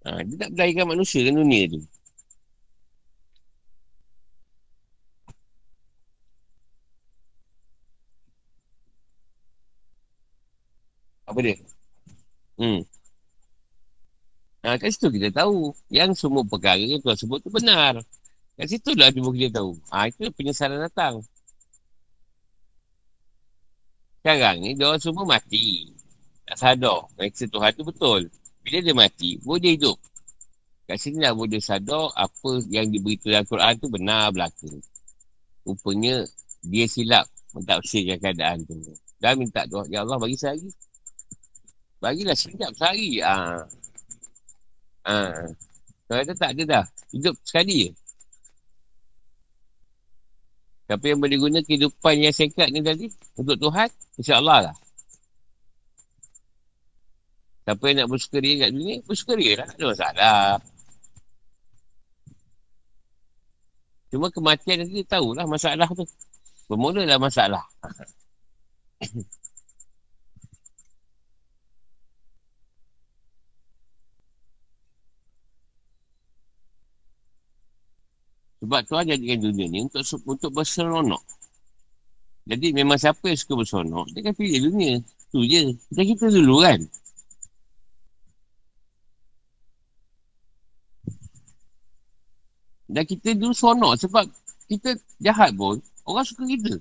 Ha, dia tak perdayakan manusia kan dunia tu. Dia? Hmm. Ha, kat situ kita tahu. Yang semua perkara yang Tuhan sebut tu benar. Kat situ lah cuma kita tahu. Ha, itu penyesalan datang. Sekarang ni, dia semua mati. Tak sadar. Reksa Tuhan tu betul. Bila dia mati, boleh hidup. Kat sini lah boleh sadar apa yang diberitahu dalam Quran tu benar belaka. Rupanya, dia silap mentafsirkan keadaan tu. Dan minta doa, Ya Allah bagi saya lagi. Bagilah sekejap sehari. Ha. Ha. Kalau tak ada dah. Hidup sekali je. Tapi yang boleh guna kehidupan yang sekat ni tadi untuk Tuhan, insyaAllah lah. Siapa yang nak bersukaria kat dunia, bersukaria lah. Ada masalah. Cuma kematian nanti tahulah masalah tu. Bermula lah masalah. Sebab Tuhan jadikan dunia ni untuk untuk berseronok. Jadi memang siapa yang suka berseronok, dia akan pilih dunia. Tu je. Kita kita dulu kan. Dan kita dulu seronok sebab kita jahat pun, orang suka kita.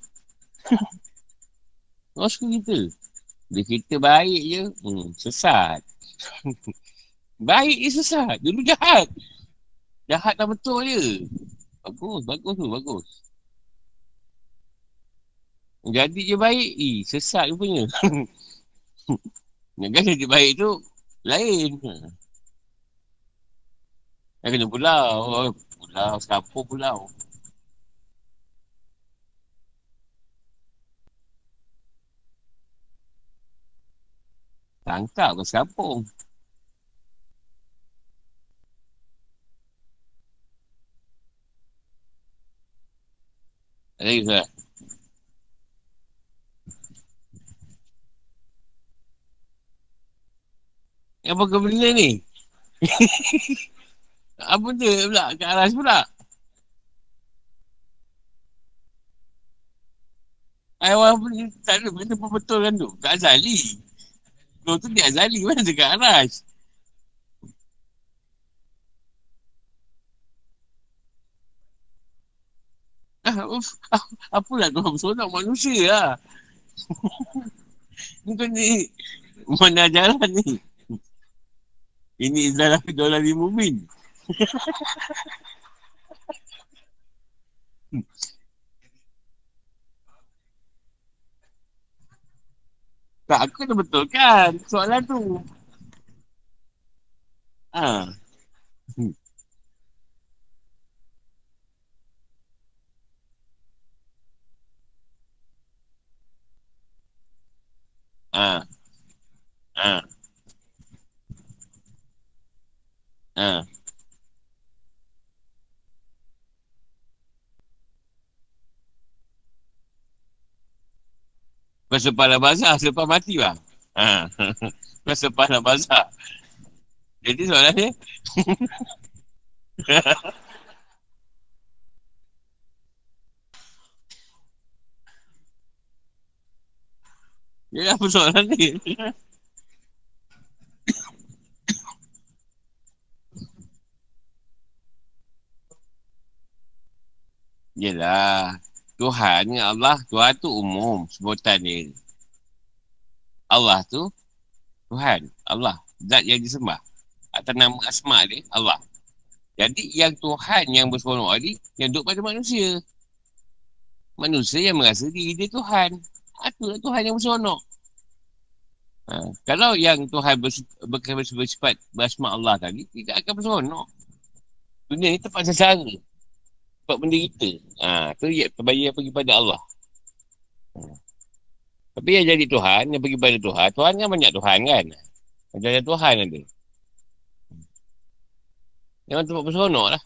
orang suka kita. Bila kita baik je, hmm, sesat. baik je sesat. Dulu jahat. Jahat dah betul je. Bagus, bagus tu, bagus. Jadi je baik. Eh, sesat rupanya. Nak jadi baik tu lain. Yang kena pulau. Pulau, sekampung pulau. Tangkap ke sekampung. Ada juga. Apa kau benda ni? Apa tu pula? Kat aras pula? Ayah pun tak ada benda pun betul kan tu. Kat Azali. Kau tu dia Azali mana dekat aras. Ah, ah, apa lah tu? Seorang manusia lah. Kan ni. Mana jalan ni? Ini adalah dolar di mumin. tak, aku kena betulkan soalan tu. Ha. Ha. Ha. Ha. Pasal pada bazar selepas mati lah. Ha. Pasal pada bazar. Jadi soalan dia. Jadi apa soalan ni? Yelah. Tuhan ni Allah. Tuhan tu umum sebutan dia. Allah tu Tuhan. Allah. Zat yang disembah. Atas nama asma dia Allah. Jadi yang Tuhan yang berseronok ni yang duduk pada manusia. Manusia yang merasa diri dia Tuhan. Itulah Tuhan yang berseronok. Ha. Kalau yang Tuhan bersifat bersifat Allah tadi, tidak akan berseronok. Dunia ni tempat secara tempat menderita. Ha, tu ya, terbayar pergi pada Allah. Ha. Tapi yang jadi Tuhan, yang pergi pada Tuhan, Tuhan kan banyak Tuhan kan? Macam ada Tuhan ada. Memang tempat berseronok lah.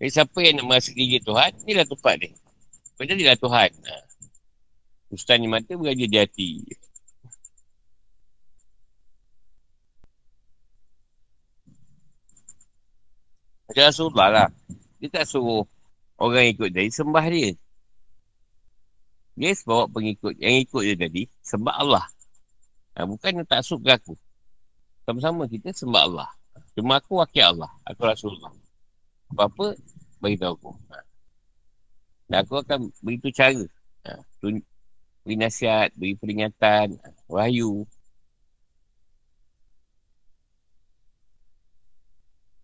Jadi siapa yang nak merasa diri Tuhan, inilah tempat dia. Kau jadilah Tuhan. Ha. Ustaz ni mata beraja di hati. Macam Rasulullah lah. Dia tak suruh orang ikut tadi sembah dia. Dia bawa pengikut. Yang ikut dia tadi, sembah Allah. Ha, bukan tak suka aku. Sama-sama kita sembah Allah. Cuma aku wakil Allah. Aku Rasulullah. Apa-apa, beritahu aku. Ha. Dan aku akan beritahu cara. Ha. Beri nasihat, beri peringatan, wahyu.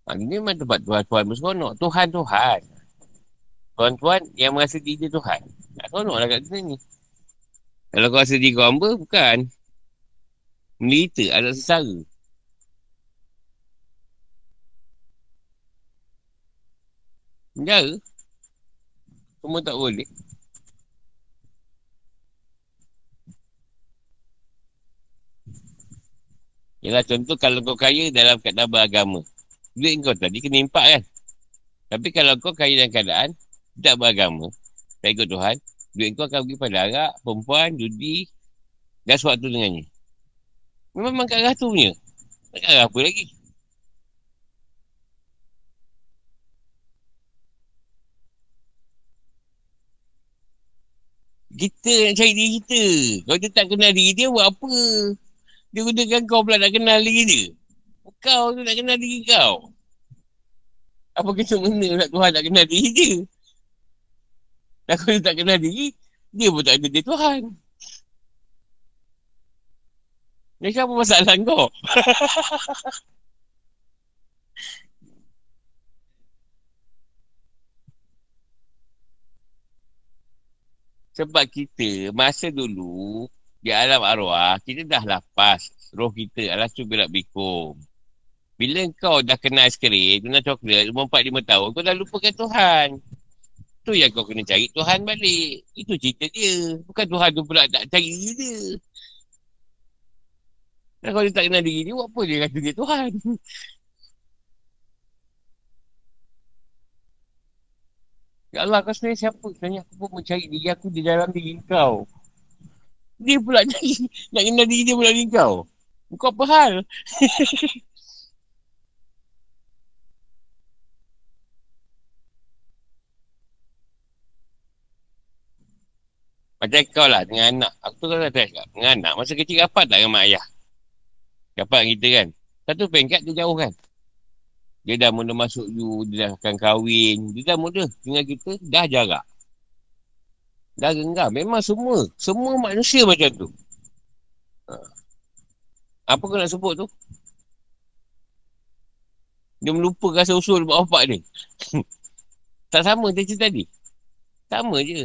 Ha, ini memang tempat Tuhan-Tuhan berseronok. Tuhan-Tuhan. Tuan-tuan yang merasa diri Tuhan. Tak seronok lah kat sini ni. Kalau kau rasa diri kau hamba, bukan. Menderita, ada sesara. Penjara. Semua tak boleh. Yalah contoh kalau kau kaya dalam keadaan beragama. Duit kau tadi kena impak kan. Tapi kalau kau kaya dalam keadaan tak beragama, tak ikut Tuhan, duit kau akan pergi pada arak, perempuan, judi, dan suatu dengannya. Memang makan ratu punya. Tak ada apa lagi. Kita nak cari diri kita. Kalau dia tak kenal diri dia, buat apa? Dia gunakan kau pula nak kenal diri dia. Kau tu nak kenal diri kau. Apa kita mana nak Tuhan nak kenal diri dia? Dan kalau dia tak kenal diri, dia pun tak ada dia Tuhan. Ni apa masalah kau? Sebab kita, masa dulu, di alam arwah, kita dah lapas roh kita. Alas tu berak bikum. Bila kau dah kena aiskrim, kena coklat, umur 4-5 tahun, kau dah lupakan Tuhan. Tu yang kau kena cari Tuhan balik. Itu cerita dia. Bukan Tuhan tu pula tak cari diri dia. Dan kalau dia tak kenal diri dia, buat apa dia kata dia Tuhan? Ya Allah, kau sebenarnya siapa? Sebenarnya aku pun mencari diri aku di dalam diri kau. Dia pula cari, nak kenal diri dia pula diri kau. Kau apa hal? Macam kau lah dengan anak. Aku tu kan dah cakap. Dengan anak. Masa kecil rapat tak dengan mak ayah? Rapat kita kan? Satu pengkat dia jauh kan? Dia dah mula masuk you, dia dah akan kahwin. Dia dah mula dengan kita, dah jarak. Dah genggam. Memang semua. Semua manusia macam tu. Ha. Apa kau nak sebut tu? Dia melupakan asal-usul buat bapak dia. tak sama cerita tadi. Sama je.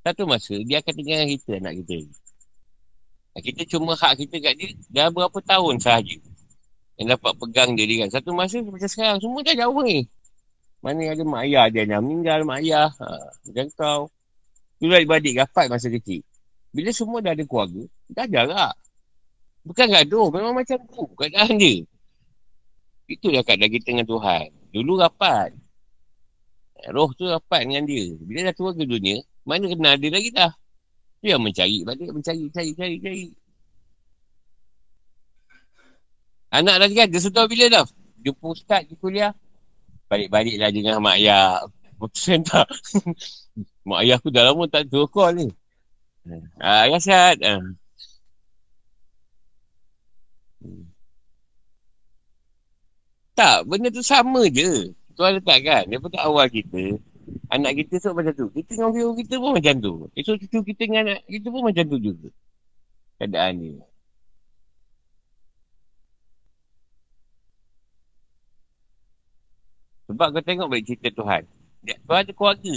Satu masa, dia akan tinggal kita, anak kita. Kita cuma hak kita kat dia, dah berapa tahun sahaja yang dapat pegang dia kan. Satu masa macam sekarang semua dah jauh ni. Mana ada mak ayah dia yang meninggal, mak ayah. Ha, macam kau. Dulu adik-adik rapat masa kecil. Bila semua dah ada keluarga, dah jarak. Bukan gaduh, memang macam tu keadaan dia. Itulah keadaan kita dengan Tuhan. Dulu rapat. Roh tu rapat dengan dia. Bila dah keluar ke dunia, mana kenal dia lagi dah. Dia mencari balik, mencari, cari, cari, cari. Anak dah kan, dia sudah bila dah? Jumpa ustaz di kuliah. Balik-baliklah dengan mak ayah. Putusan tak? mak ayah aku dah lama tak tu call ni. Ah, ayah sihat. Ah. Tak, benda tu sama je. Tuan letak kan, daripada awal kita, anak kita tu macam tu. Kita dengan view kita pun macam tu. Esok cucu kita dengan anak kita pun macam tu juga. Keadaan ni. Sebab kau tengok balik cerita Tuhan. Kau ada keluarga.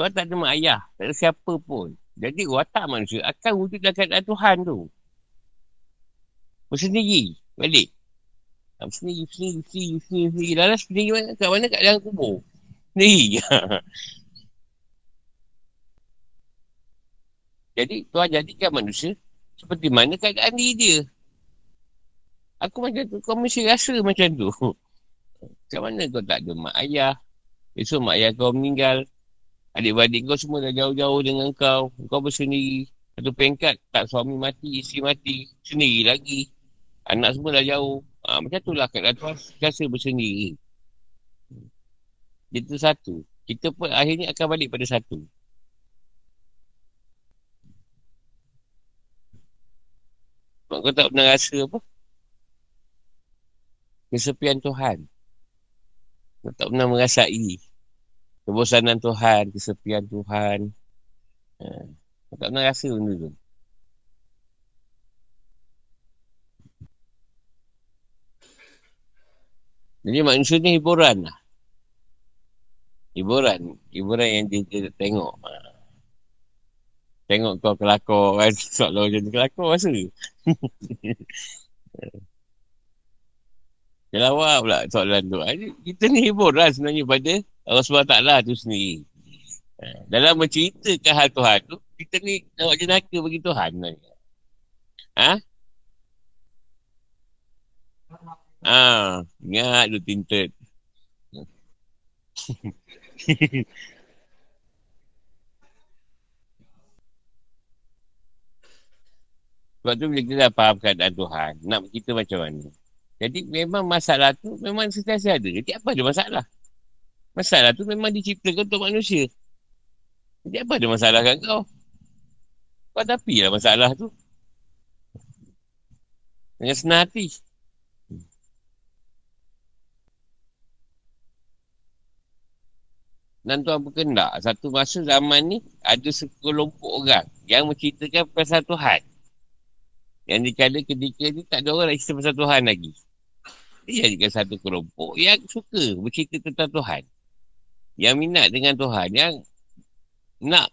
Kau tak ada mak ayah. Tak ada siapa pun. Jadi watak manusia akan wujud dalam keadaan Tuhan tu. Bersendiri. Balik. Sendiri, sendiri, sendiri, sendiri, sendiri. Lalas sendiri mana? Kat mana? Kat dalam kubur. Sendiri. Jadi Tuhan jadikan manusia seperti mana keadaan diri dia. Aku macam tu. Kau mesti rasa macam tu. Macam mana kau tak ada mak ayah? Esok mak ayah kau meninggal. Adik-adik kau semua dah jauh-jauh dengan kau. Kau bersendiri. Satu pengkat tak suami mati, isteri mati. Sendiri lagi. Anak semua dah jauh. Ha, macam tu lah kat Tuhan rasa bersendiri. Itu satu. Kita pun akhirnya akan balik pada satu. Sebab kau tak pernah rasa apa? Kesepian Tuhan. Kau tak pernah merasai kebosanan Tuhan, kesepian Tuhan. Ha. Tak pernah rasa benda tu. Jadi manusia ni hiburan lah. Hiburan. Hiburan yang dia, dia tengok. Ha. Tengok kau kelakor kan. Soalan macam tu kelakor rasa. Kelawar pula soalan tu. Kita ni hibur lah sebenarnya pada Allah SWT tu sendiri. Ha, dalam menceritakan hal Tuhan tu, kita ni nak jenaka bagi Tuhan. Ha? Ha, ingat tu tinted. Sebab tu bila kita dah faham keadaan Tuhan, nak kita macam mana? Jadi memang masalah tu memang sentiasa ada. Jadi apa ada masalah? Masalah tu memang diciptakan untuk manusia. Jadi apa ada masalah kat kau? Kau tapi lah masalah tu. Dengan senang hati. Dan tuan berkendak, satu masa zaman ni ada sekelompok orang yang menceritakan pasal Tuhan. Yang dikala ketika ni tak ada orang nak cerita pasal Tuhan lagi. Dia jadikan satu kelompok yang suka bercerita tentang Tuhan. Yang minat dengan Tuhan. Yang nak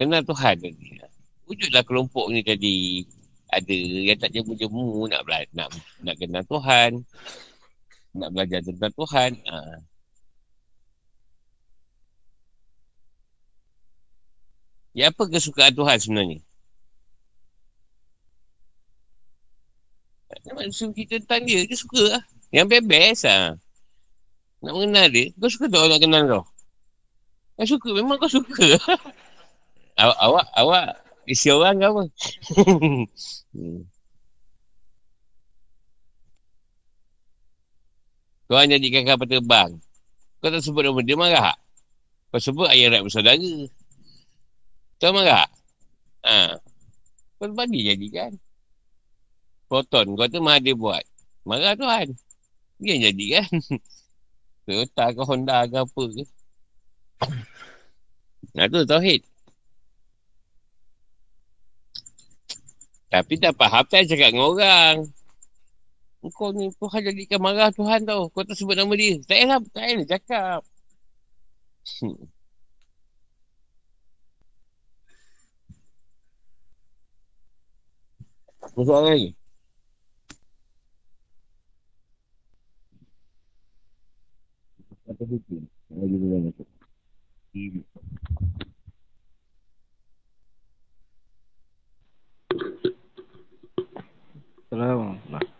Kenal Tuhan tadi. Wujudlah kelompok ni tadi. Ada yang tak jemu-jemu nak, bela- nak, nak kenal Tuhan. Nak belajar tentang Tuhan. Ha. Ya apa kesukaan Tuhan sebenarnya? Maksud kita tentang dia, dia suka lah. Yang best lah. Nak mengenal dia, kau suka tak nak kenal kau? Kau suka, memang kau suka. awak, awak, awak isi orang ke apa? Kau hanya jadikan kapal terbang. Kau tak sebut nama dia marah. Kau sebut ayah rat bersaudara. Kau marah. Ha. Kau bagi jadikan. Proton kau tu mana dia buat. Marah Tuhan. Dia yang jadi kan. Toyota ke Honda ke apa ke. Nah tu Tauhid. Tapi tak faham tak cakap dengan orang. Kau ni Tuhan jadikan marah Tuhan tau. Kau tak sebut nama dia. Tak payah tak payah cakap. Masuk lagi. Apa hukum? Saya juga yang masuk. Ibu. Assalamualaikum.